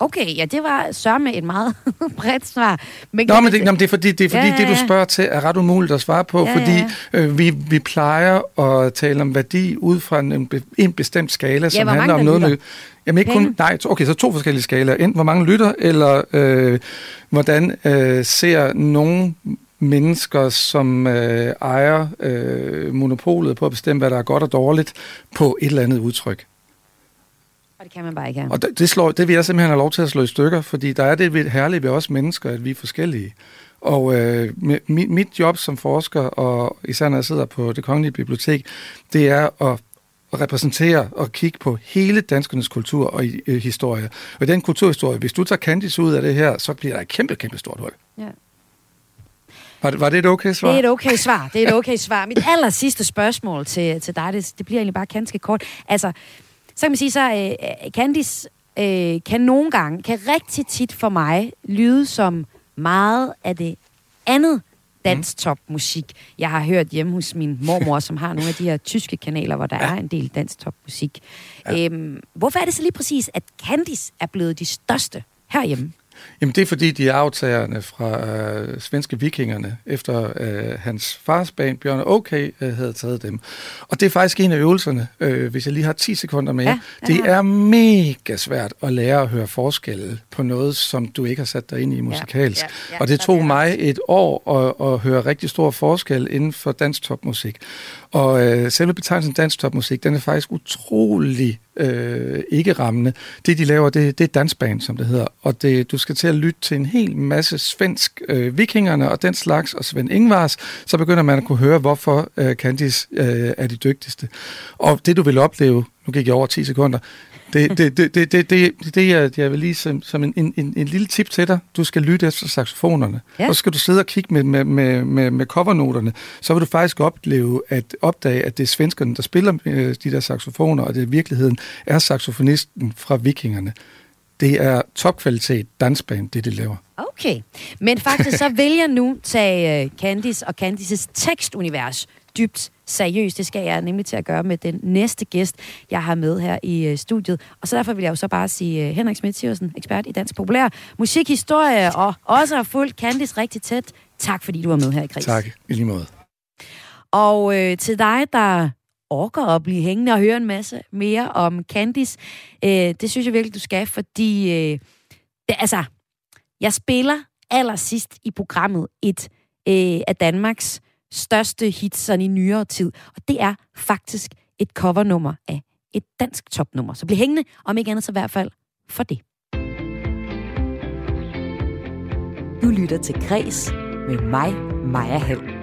Okay, ja, det var sørme et meget bredt svar. Men Nå, men det, nå, det er fordi, det, er fordi Ja, ja, det, du ja. spørger til, er ret umuligt at svare på, Ja, fordi ja. Øh, vi, vi plejer at tale om værdi ud fra en, en bestemt skala, som hvor handler mange, om noget med... lytter. Jamen ikke kun... Penge. Nej, to- okay, så to forskellige skalaer. Enten hvor mange lytter, eller øh, hvordan øh, ser nogle mennesker, som øh, ejer øh, monopolet på at bestemme, hvad der er godt og dårligt, på et eller andet udtryk. Og det kan man bare ikke have. Og det, det, slår, det vil jeg simpelthen have lov til at slå i stykker, fordi der er det ved- herlige ved os mennesker, at vi er forskellige. Og øh, mit, mit job som forsker, og især når jeg sidder på det kongelige bibliotek, det er at at repræsentere og kigge på hele danskernes kultur og øh, historie. Og den kulturhistorie, hvis du tager Candice ud af det her, så bliver der et kæmpe, kæmpe stort hul. Ja. Var det, var det et okay svar? Det er et okay svar. Det er et okay svar. Mit aller sidste spørgsmål til, til dig, det, det bliver egentlig bare ganske kort. Altså, så kan man sige så, øh, Candice øh, kan nogle gange, kan rigtig tit for mig lyde som meget af det andet dansk topmusik. Jeg har hørt hjemme hos min mormor, som har nogle af de her tyske kanaler, hvor der ja. er en del dansk topmusik. Ja. Øhm, hvorfor er det så lige præcis, at Candice er blevet de største herhjemme? Jamen det er fordi, de er aftagerne fra øh, svenske vikingerne, efter øh, hans fars band, Bjørn Okay, øh, havde taget dem. Og det er faktisk en af øvelserne, øh, hvis jeg lige har 10 sekunder med. Ja, Ja, det er mega svært at lære at høre forskelle på noget, som du ikke har sat dig ind i musikalsk. ja, ja, og det tog mig et år at, at høre rigtig stor forskel inden for dansk topmusik. Og øh, selve betegnelsen dansk topmusik, den er faktisk utrolig øh, ikke rammende. Det, de laver, det, det er dansband, som det hedder. Og det, du skal til at lytte til en hel masse svensk øh, vikingerne og den slags, og Svend Ingvars, så begynder man at kunne høre, hvorfor øh, Candice øh, er de dygtigste. Og det, du vil opleve, nu gik jeg over 10 sekunder, det, det, det, det, det, det, det jeg, jeg vil lige som, som en, en, en, lille tip til dig. Du skal lytte efter saxofonerne. Ja. Og så skal du sidde og kigge med, med, med, med, med covernoterne. Så vil du faktisk opleve at opdage, at det er svenskerne, der spiller øh, de der saxofoner, og det i virkeligheden er saxofonisten fra vikingerne. Det er topkvalitet dansband, det de laver. Okay. Men faktisk så vil jeg nu tage uh, Candice og Candices tekstunivers dybt seriøst. Det skal jeg nemlig til at gøre med den næste gæst, jeg har med her i uh, studiet. Og så derfor vil jeg jo så bare sige uh, Henrik Schmidt ekspert i dansk populær musikhistorie, og også har fulgt Candice rigtig tæt. Tak fordi du var med her i Kris. Tak, i lige måde. Og øh, til dig, der orker at blive hængende og høre en masse mere om Candice, øh, det synes jeg virkelig, du skal, fordi øh, det, altså, jeg spiller allersidst i programmet et øh, af Danmarks største hits sådan i nyere tid, og det er faktisk et covernummer af et dansk topnummer. Så bliv hængende, om ikke andet så i hvert fald for det. Du lytter til Græs med mig, Maja Hall.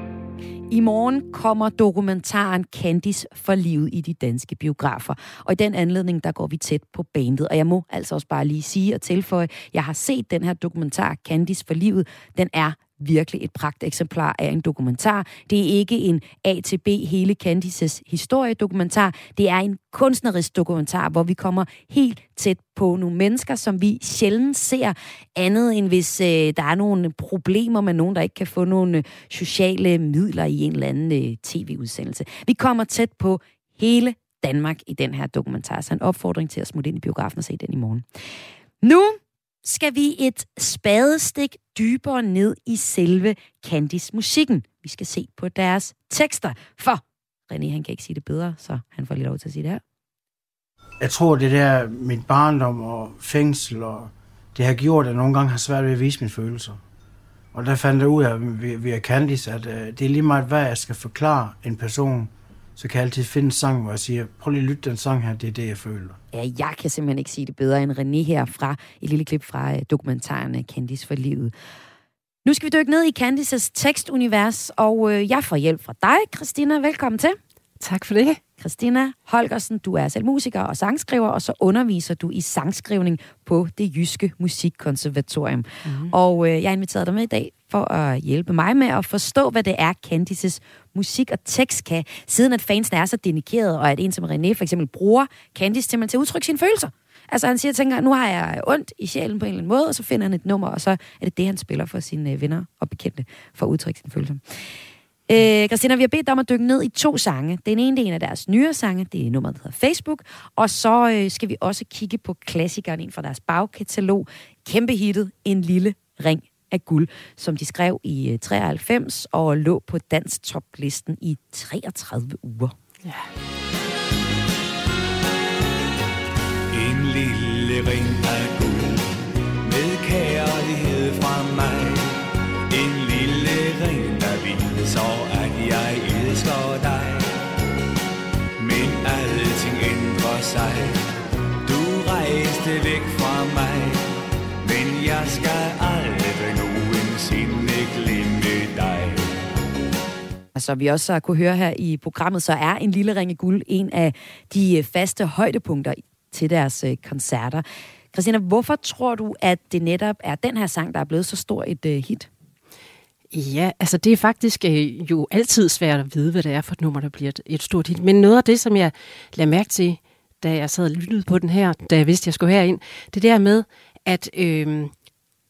I morgen kommer dokumentaren Candice for livet i de danske biografer. Og i den anledning, der går vi tæt på bandet. Og jeg må altså også bare lige sige og tilføje, jeg har set den her dokumentar Candice for livet. Den er virkelig et pragt eksemplar af en dokumentar. Det er ikke en A til B hele Candices historiedokumentar. Det er en kunstnerisk dokumentar, hvor vi kommer helt tæt på nogle mennesker, som vi sjældent ser andet end hvis øh, der er nogle problemer med nogen, der ikke kan få nogle øh, sociale midler i en eller anden øh, tv-udsendelse. Vi kommer tæt på hele Danmark i den her dokumentar, så en opfordring til at smutte ind i biografen og se den i morgen. Nu skal vi et spadestik dybere ned i selve Candice-musikken. Vi skal se på deres tekster, for René han kan ikke sige det bedre, så han får lige lov til at sige det her. Jeg tror, det der min barndom og fængsel, og det har gjort, at jeg nogle gange har svært ved at vise mine følelser. Og der fandt jeg ud af via, Candice, at øh, det er lige meget, hvad jeg skal forklare en person, så kan jeg altid finde en sang, hvor jeg siger, prøv lige at lytte den sang her, det er det, jeg føler. Ja, jeg kan simpelthen ikke sige det bedre end René her fra et lille klip fra øh, dokumentaren øh, Candice for livet. Nu skal vi dykke ned i Candices tekstunivers, og øh, jeg får hjælp fra dig, Christina. Velkommen til. Tak for det. Christina Holgersen, du er selv musiker og sangskriver, og så underviser du i sangskrivning på det Jyske Musikkonservatorium. Mm. Og øh, jeg har inviteret dig med i dag for at hjælpe mig med at forstå, hvad det er, Candices musik og tekst kan, siden at fansen er så dedikerede, og at en som René for eksempel bruger Candice simpelthen til at udtrykke sine følelser. Altså han siger, tænker, nu har jeg ondt i sjælen på en eller anden måde, og så finder han et nummer, og så er det det, han spiller for sine øh, venner og bekendte, for at udtrykke sine følelser. Øh, Christina, vi har bedt dig om at dykke ned i to sange. Den ene det er en af deres nyere sange, det er nummeret, der hedder Facebook. Og så øh, skal vi også kigge på klassikeren ind fra deres bagkatalog. Kæmpe hittet, En lille ring af guld, som de skrev i øh, 93 og lå på dansk toplisten i 33 uger. Ja. En lille ring af guld så at jeg elsker dig. Men alting ændrer sig. Du rejste væk fra mig. Men jeg skal aldrig nogensinde glemme dig. Altså, vi også har kunne høre her i programmet, så er En Lille Ring Guld en af de øh, faste højdepunkter til deres øh, koncerter. Christina, hvorfor tror du, at det netop er den her sang, der er blevet så stor et øh, hit? Ja, altså det er faktisk øh, jo altid svært at vide, hvad det er for et nummer, der bliver et, et stort hit. Men noget af det, som jeg lagde mærke til, da jeg sad og lyttede på den her, da jeg vidste, jeg skulle herind, det der med, at øh,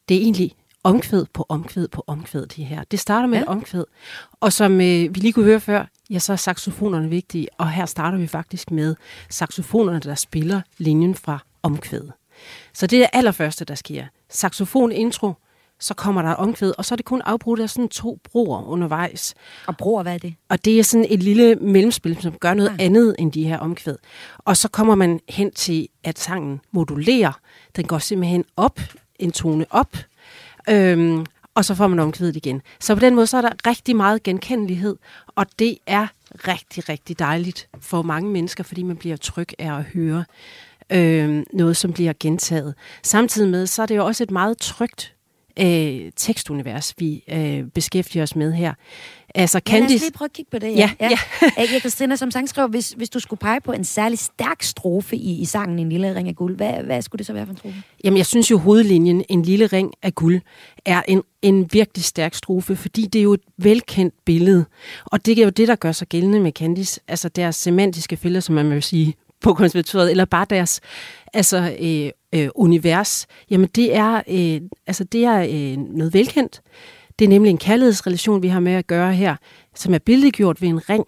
det er egentlig omkvæd på omkvæd på omkvæd, de her. Det starter med ja. et omkvæd, og som øh, vi lige kunne høre før, ja, så er saxofonerne vigtige, og her starter vi faktisk med saxofonerne, der spiller linjen fra omkvædet. Så det er det allerførste, der sker. Saxofon intro, så kommer der omkvæd, og så er det kun afbrudt af sådan to broer undervejs. Og broer, hvad er det? Og det er sådan et lille mellemspil, som gør noget andet end de her omkvæd. Og så kommer man hen til, at sangen modulerer. Den går simpelthen op, en tone op, øhm, og så får man omkvædet igen. Så på den måde, så er der rigtig meget genkendelighed, og det er rigtig, rigtig dejligt for mange mennesker, fordi man bliver tryg af at høre øh, noget, som bliver gentaget. Samtidig med, så er det jo også et meget trygt øh, tekstunivers, vi øh, beskæftiger os med her. Altså, Ja, lad os Candice, lige prøve at kigge på det. Ja, ja. ja. Christina, som sangskriver, hvis, hvis du skulle pege på en særlig stærk strofe i, i sangen En lille ring af guld, hvad, hvad skulle det så være for en strofe? Jamen, jeg synes jo, hovedlinjen, en lille ring af guld, er en, en virkelig stærk strofe, fordi det er jo et velkendt billede. Og det er jo det, der gør sig gældende med Candice. Altså deres semantiske fælder, som man vil sige på konservatoriet, eller bare deres altså, øh, øh, univers. Jamen, det er, øh, altså, det er øh, noget velkendt. Det er nemlig en kærlighedsrelation, vi har med at gøre her, som er billedgjort ved en ring.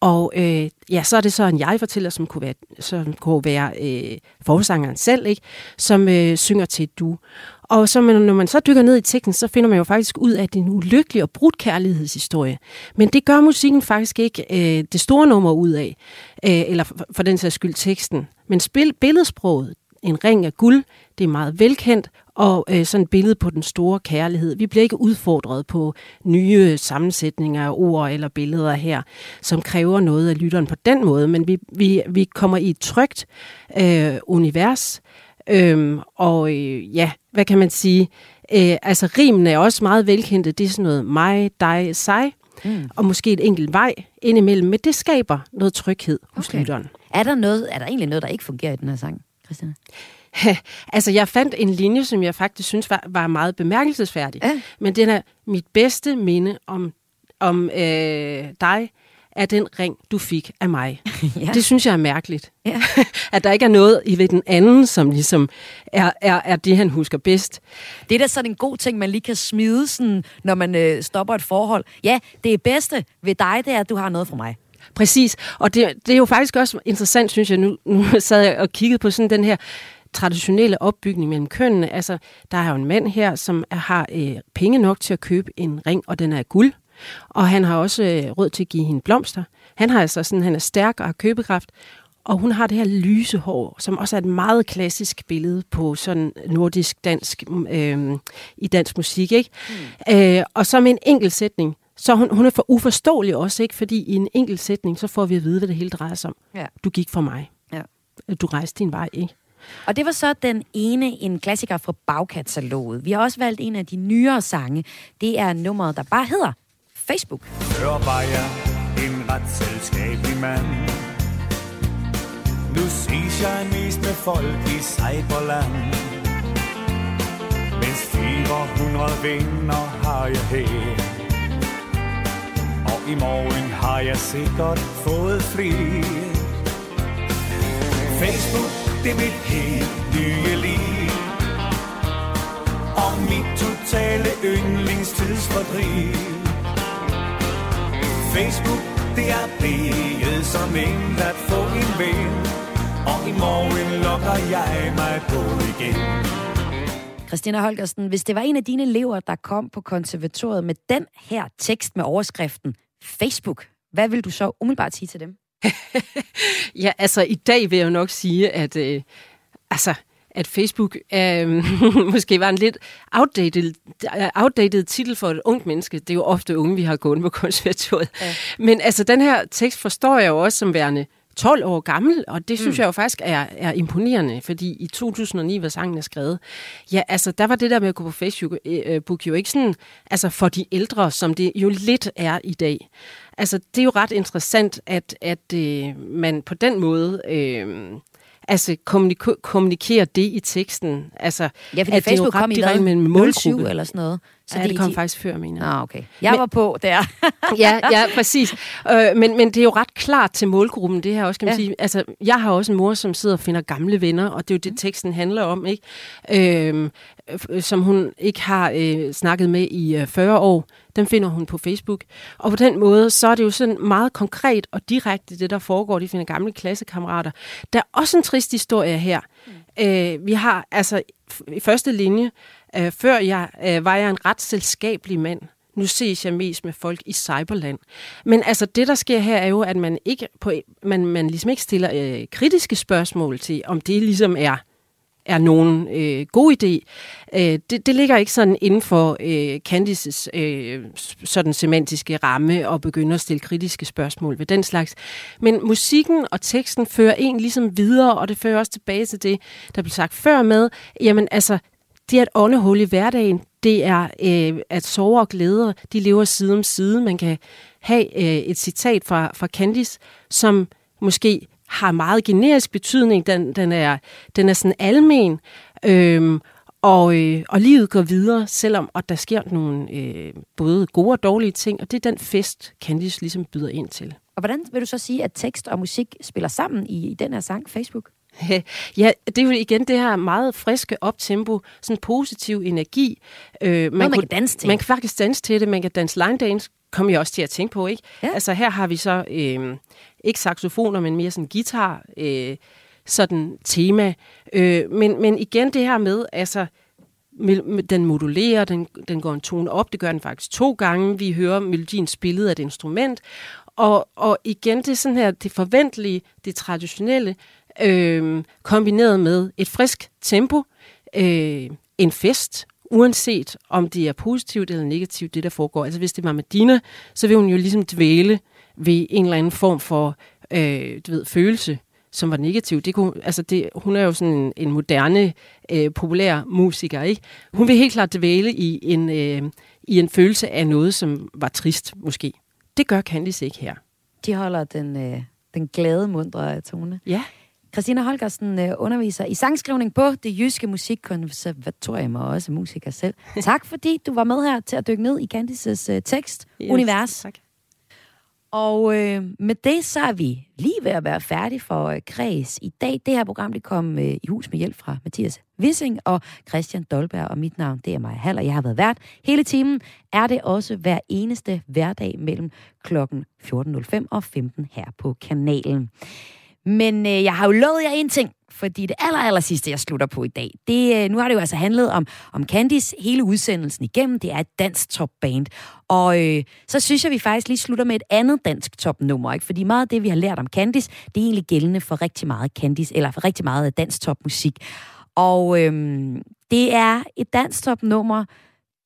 Og øh, ja, så er det så en jeg-fortæller, som kunne være, som kunne være øh, forsangeren selv, ikke? som øh, synger til du. Og så, når man så dykker ned i teksten, så finder man jo faktisk ud af, at det er en ulykkelig og brudt kærlighedshistorie. Men det gør musikken faktisk ikke øh, det store nummer ud af, øh, eller for, for den sags skyld teksten. Men spil, billedsproget, en ring af guld, det er meget velkendt, og øh, sådan et billede på den store kærlighed. Vi bliver ikke udfordret på nye sammensætninger af ord eller billeder her, som kræver noget af lytteren på den måde, men vi, vi, vi kommer i et trygt øh, univers, Øhm, og øh, ja, hvad kan man sige? Øh, altså rimene er også meget velkendte. Det er sådan noget mig, dig, sig. Mm. Og måske et enkelt vej indimellem. Men det skaber noget tryghed hos Okay. lytteren. Er der, noget, er der egentlig noget, der ikke fungerer i den her sang, Christina? altså, jeg fandt en linje, som jeg faktisk synes var, var meget bemærkelsesværdig. Ja. Men den er mit bedste minde om, om øh, dig, er den ring, du fik af mig. ja. Det synes jeg er mærkeligt. Ja. at der ikke er noget i ved den anden, som ligesom er, er, er det, han husker bedst. Det er da sådan en god ting, man lige kan smide, sådan, når man øh, stopper et forhold. Ja, det bedste ved dig, det er, at du har noget fra mig. Præcis, og det, det er jo faktisk også interessant, synes jeg, nu, nu sad jeg og kiggede på sådan den her traditionelle opbygning mellem kønnene. Altså, der er jo en mand her, som er, har øh, penge nok til at købe en ring, og den er af guld. Og han har også øh, råd til at give hende blomster. Han har altså sådan, han er stærk og har købekraft. Og hun har det her lyse hår, som også er et meget klassisk billede på sådan nordisk dansk øh, i dansk musik, ikke? Mm. Øh, og så med en enkelt sætning, så hun, hun er for uforståelig også, ikke? Fordi i en enkelt sætning, så får vi at vide, hvad det hele drejer sig om. Ja. Du gik for mig. Ja. Du rejste din vej, ikke? Og det var så den ene, en klassiker fra bagkataloget. Vi har også valgt en af de nyere sange. Det er nummeret, der bare hedder Facebook. Før var jeg en ret selskabelig mand Nu ses jeg mest med folk i Cyberland Mens 400 venner har jeg her Og i morgen har jeg sikkert fået flere Facebook det er mit helt nye liv. Og mit totale yndlingstidsfordriv. Facebook, det er blevet som en at få en ven Og i morgen logger jeg mig på igen. Christina Holgersen, hvis det var en af dine elever, der kom på konservatoriet med den her tekst med overskriften Facebook, hvad vil du så umiddelbart sige til dem? Ja, altså i dag vil jeg jo nok sige, at, øh, altså, at Facebook øh, måske var en lidt outdated, outdated titel for et ungt menneske. Det er jo ofte unge, vi har gået på konservatoriet. Ja. Men altså, den her tekst forstår jeg jo også som værende 12 år gammel, og det synes mm. jeg jo faktisk er, er imponerende, fordi i 2009, hvor sangen er skrevet, ja, altså, der var det der med at gå på Facebook øh, book jo ikke sådan, altså for de ældre, som det jo lidt er i dag. Altså, det er jo ret interessant, at, at øh, man på den måde... Øh, altså kommunik- kommunikere det i teksten. Altså, Ja, fordi at det er jo Facebook ret kom i direkte med en 07 målgruppe. eller sådan noget. Så ja, det kom de- faktisk før, mener jeg. Ah, okay. Jeg var på der. ja, ja, præcis. Øh, men, men det er jo ret klart til målgruppen, det her også, kan man Ja. sige. Altså, jeg har også en mor, som sidder og finder gamle venner, og det er jo det, teksten handler om, ikke? Øh, som hun ikke har øh, snakket med i øh, 40 år. Den finder hun på Facebook. Og på den måde, så er det jo sådan meget konkret og direkte, det der foregår. De finder gamle klassekammerater. Der er også en trist historie her. Mm. Øh, vi har altså i første linje, øh, før jeg øh, var jeg en ret selskabelig mand. Nu ses jeg mest med folk i cyberland. Men altså, det der sker her er jo, at man ikke på, man, man ligesom ikke stiller øh, kritiske spørgsmål til, om det ligesom er er nogen øh, god idé. Øh, det, det ligger ikke sådan inden for øh, Candices øh, sådan semantiske ramme og begynde at stille kritiske spørgsmål ved den slags. Men musikken og teksten fører en ligesom videre, og det fører også tilbage til det, der blev sagt før med, jamen altså, det er et åndehul i hverdagen. Det er, øh, at sorg og glæder, de lever side om side. Man kan have øh, et citat fra, fra Candice, som måske har meget generisk betydning. Den, den, er, den er sådan almen, Øh, og, øh, og livet går videre, selvom og der sker nogle øh, både gode og dårlige ting, og det er den fest, Candice ligesom byder ind til. Og hvordan vil du så sige, at tekst og musik spiller sammen i, i den her sang, Facebook? Ja, det er jo igen det her meget friske optempo, sådan positiv energi. Øh, man kunne- kan danse til. Man kan faktisk danse til det, man kan danse line dance, kom jeg også til at tænke på, ikke? Ja. Altså her har vi så, øh, ikke saxofoner, men mere sådan guitar, øh, sådan tema. Øh, men, men igen det her med, altså, den modulerer, den, den går en tone op, det gør den faktisk to gange. Vi hører melodien spillet af et instrument. Og, og igen, det er sådan her, det forventelige, det traditionelle, øh, kombineret med et frisk tempo, øh, en fest, uanset om det er positivt eller negativt, det der foregår. Altså hvis det var med Dina, så vil hun jo ligesom dvæle ved en eller anden form for øh, du ved, følelse, som var negativ. Det kunne, altså det, hun er jo sådan en, en moderne, øh, populær musiker, ikke? Hun vil helt klart dvæle i en, øh, i en følelse af noget, som var trist, måske. Det gør Candice ikke her. De holder den, øh, den glade, mundre tone. Ja. Christina Holgersen øh, underviser i sangskrivning på det Jyske Musikkonservatorium og også musiker selv. Tak fordi du var med her til at dykke ned i Candices øh, tekst, Yes, univers. tak. Og øh, med det så er vi lige ved at være færdige for øh, Kreds i dag. Det her program det kom øh, i hus med hjælp fra Mathias Wissing og Christian Dolberg, og mit navn det er Maja Hall, og jeg har været vært. Hele timen er det også hver eneste hverdag mellem klokken 14.05 og 15 her på kanalen. Men øh, jeg har jo lovet jer en ting, fordi det aller, aller sidste, jeg slutter på i dag, det, øh, nu har det jo altså handlet om, om Candice hele udsendelsen igennem. Det er et dansk topband. Og øh, så synes jeg, vi faktisk lige slutter med et andet dansk topnummer, ikke? Fordi meget af det, vi har lært om Candice, det er egentlig gældende for rigtig meget Candice, eller for rigtig meget dansk topmusik. Og øh, det er et dansk topnummer,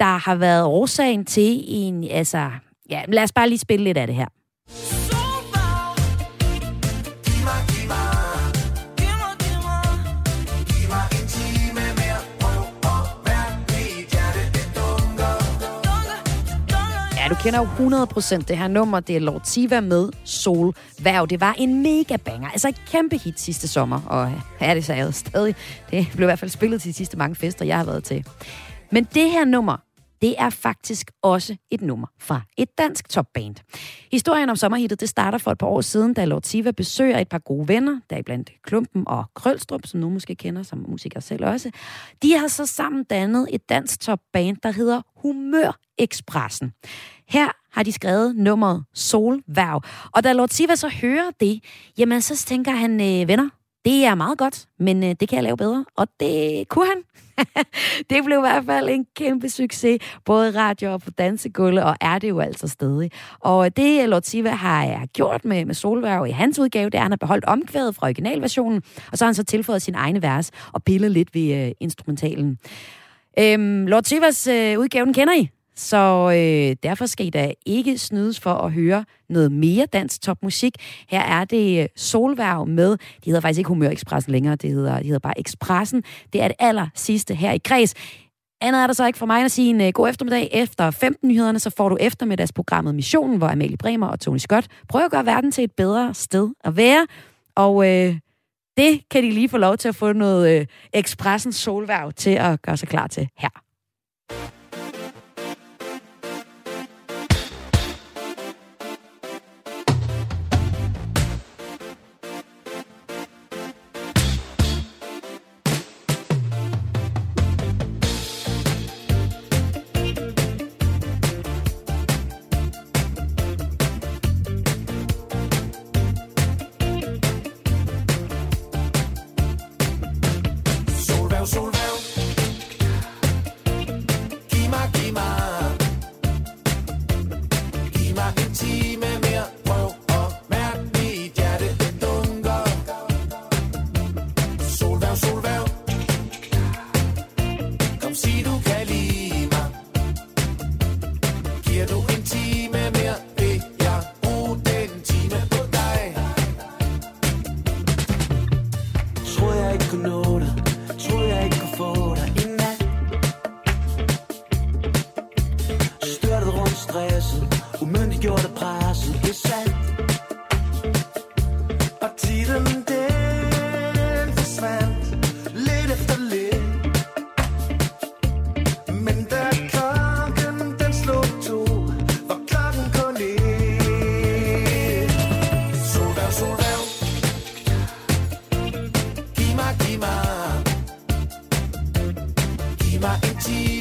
der har været årsagen til en, altså, ja, lad os bare lige spille lidt af det her. Ja, du kender jo 100% det her nummer. Det er Lord Siva med Sol Værv. Det var en mega banger. Altså et kæmpe hit sidste sommer. Og ja, det sagde jeg stadig. Det blev i hvert fald spillet til de sidste mange fester, jeg har været til. Men det her nummer, det er faktisk også et nummer fra et dansk topband. Historien om sommerhittet, det starter for et par år siden, da Lord Siva besøger et par gode venner, der blandt Klumpen og Krølstrup, som nogen måske kender som musikere selv også. De har så sammen dannet et dansk topband, der hedder Humør Expressen. Her har de skrevet nummeret Solværv. Og da Lord Siva så hører det, jamen så tænker han, øh, venner, det er meget godt, men øh, det kan jeg lave bedre. Og det kunne han. det blev i hvert fald en kæmpe succes, både radio og på dansegulvet, og er det jo altså stadig. Og øh, det øh, Lord Siva har øh, gjort med, med Solværv i hans udgave, det er, at han har beholdt omkvædet fra originalversionen, og så har han så tilføjet sin egne vers og pillet lidt ved øh, instrumentalen. Øhm, Lord Sivas øh, udgave, den kender I. Så øh, derfor skal I da ikke snydes for at høre noget mere dansk topmusik. Her er det øh, Solværv med, det hedder faktisk ikke Humør Expressen længere, det hedder, det hedder bare Expressen. Det er det aller sidste her i kreds. Andet er der så ikke for mig at sige en uh, god eftermiddag. Efter 15 nyhederne, så får du eftermiddagsprogrammet Missionen, hvor Amalie Bremer og Tony Scott prøver at gøre verden til et bedre sted at være. Og øh, det kan de lige få lov til at få noget øh, Expressens solværv til at gøre sig klar til her. Giv mig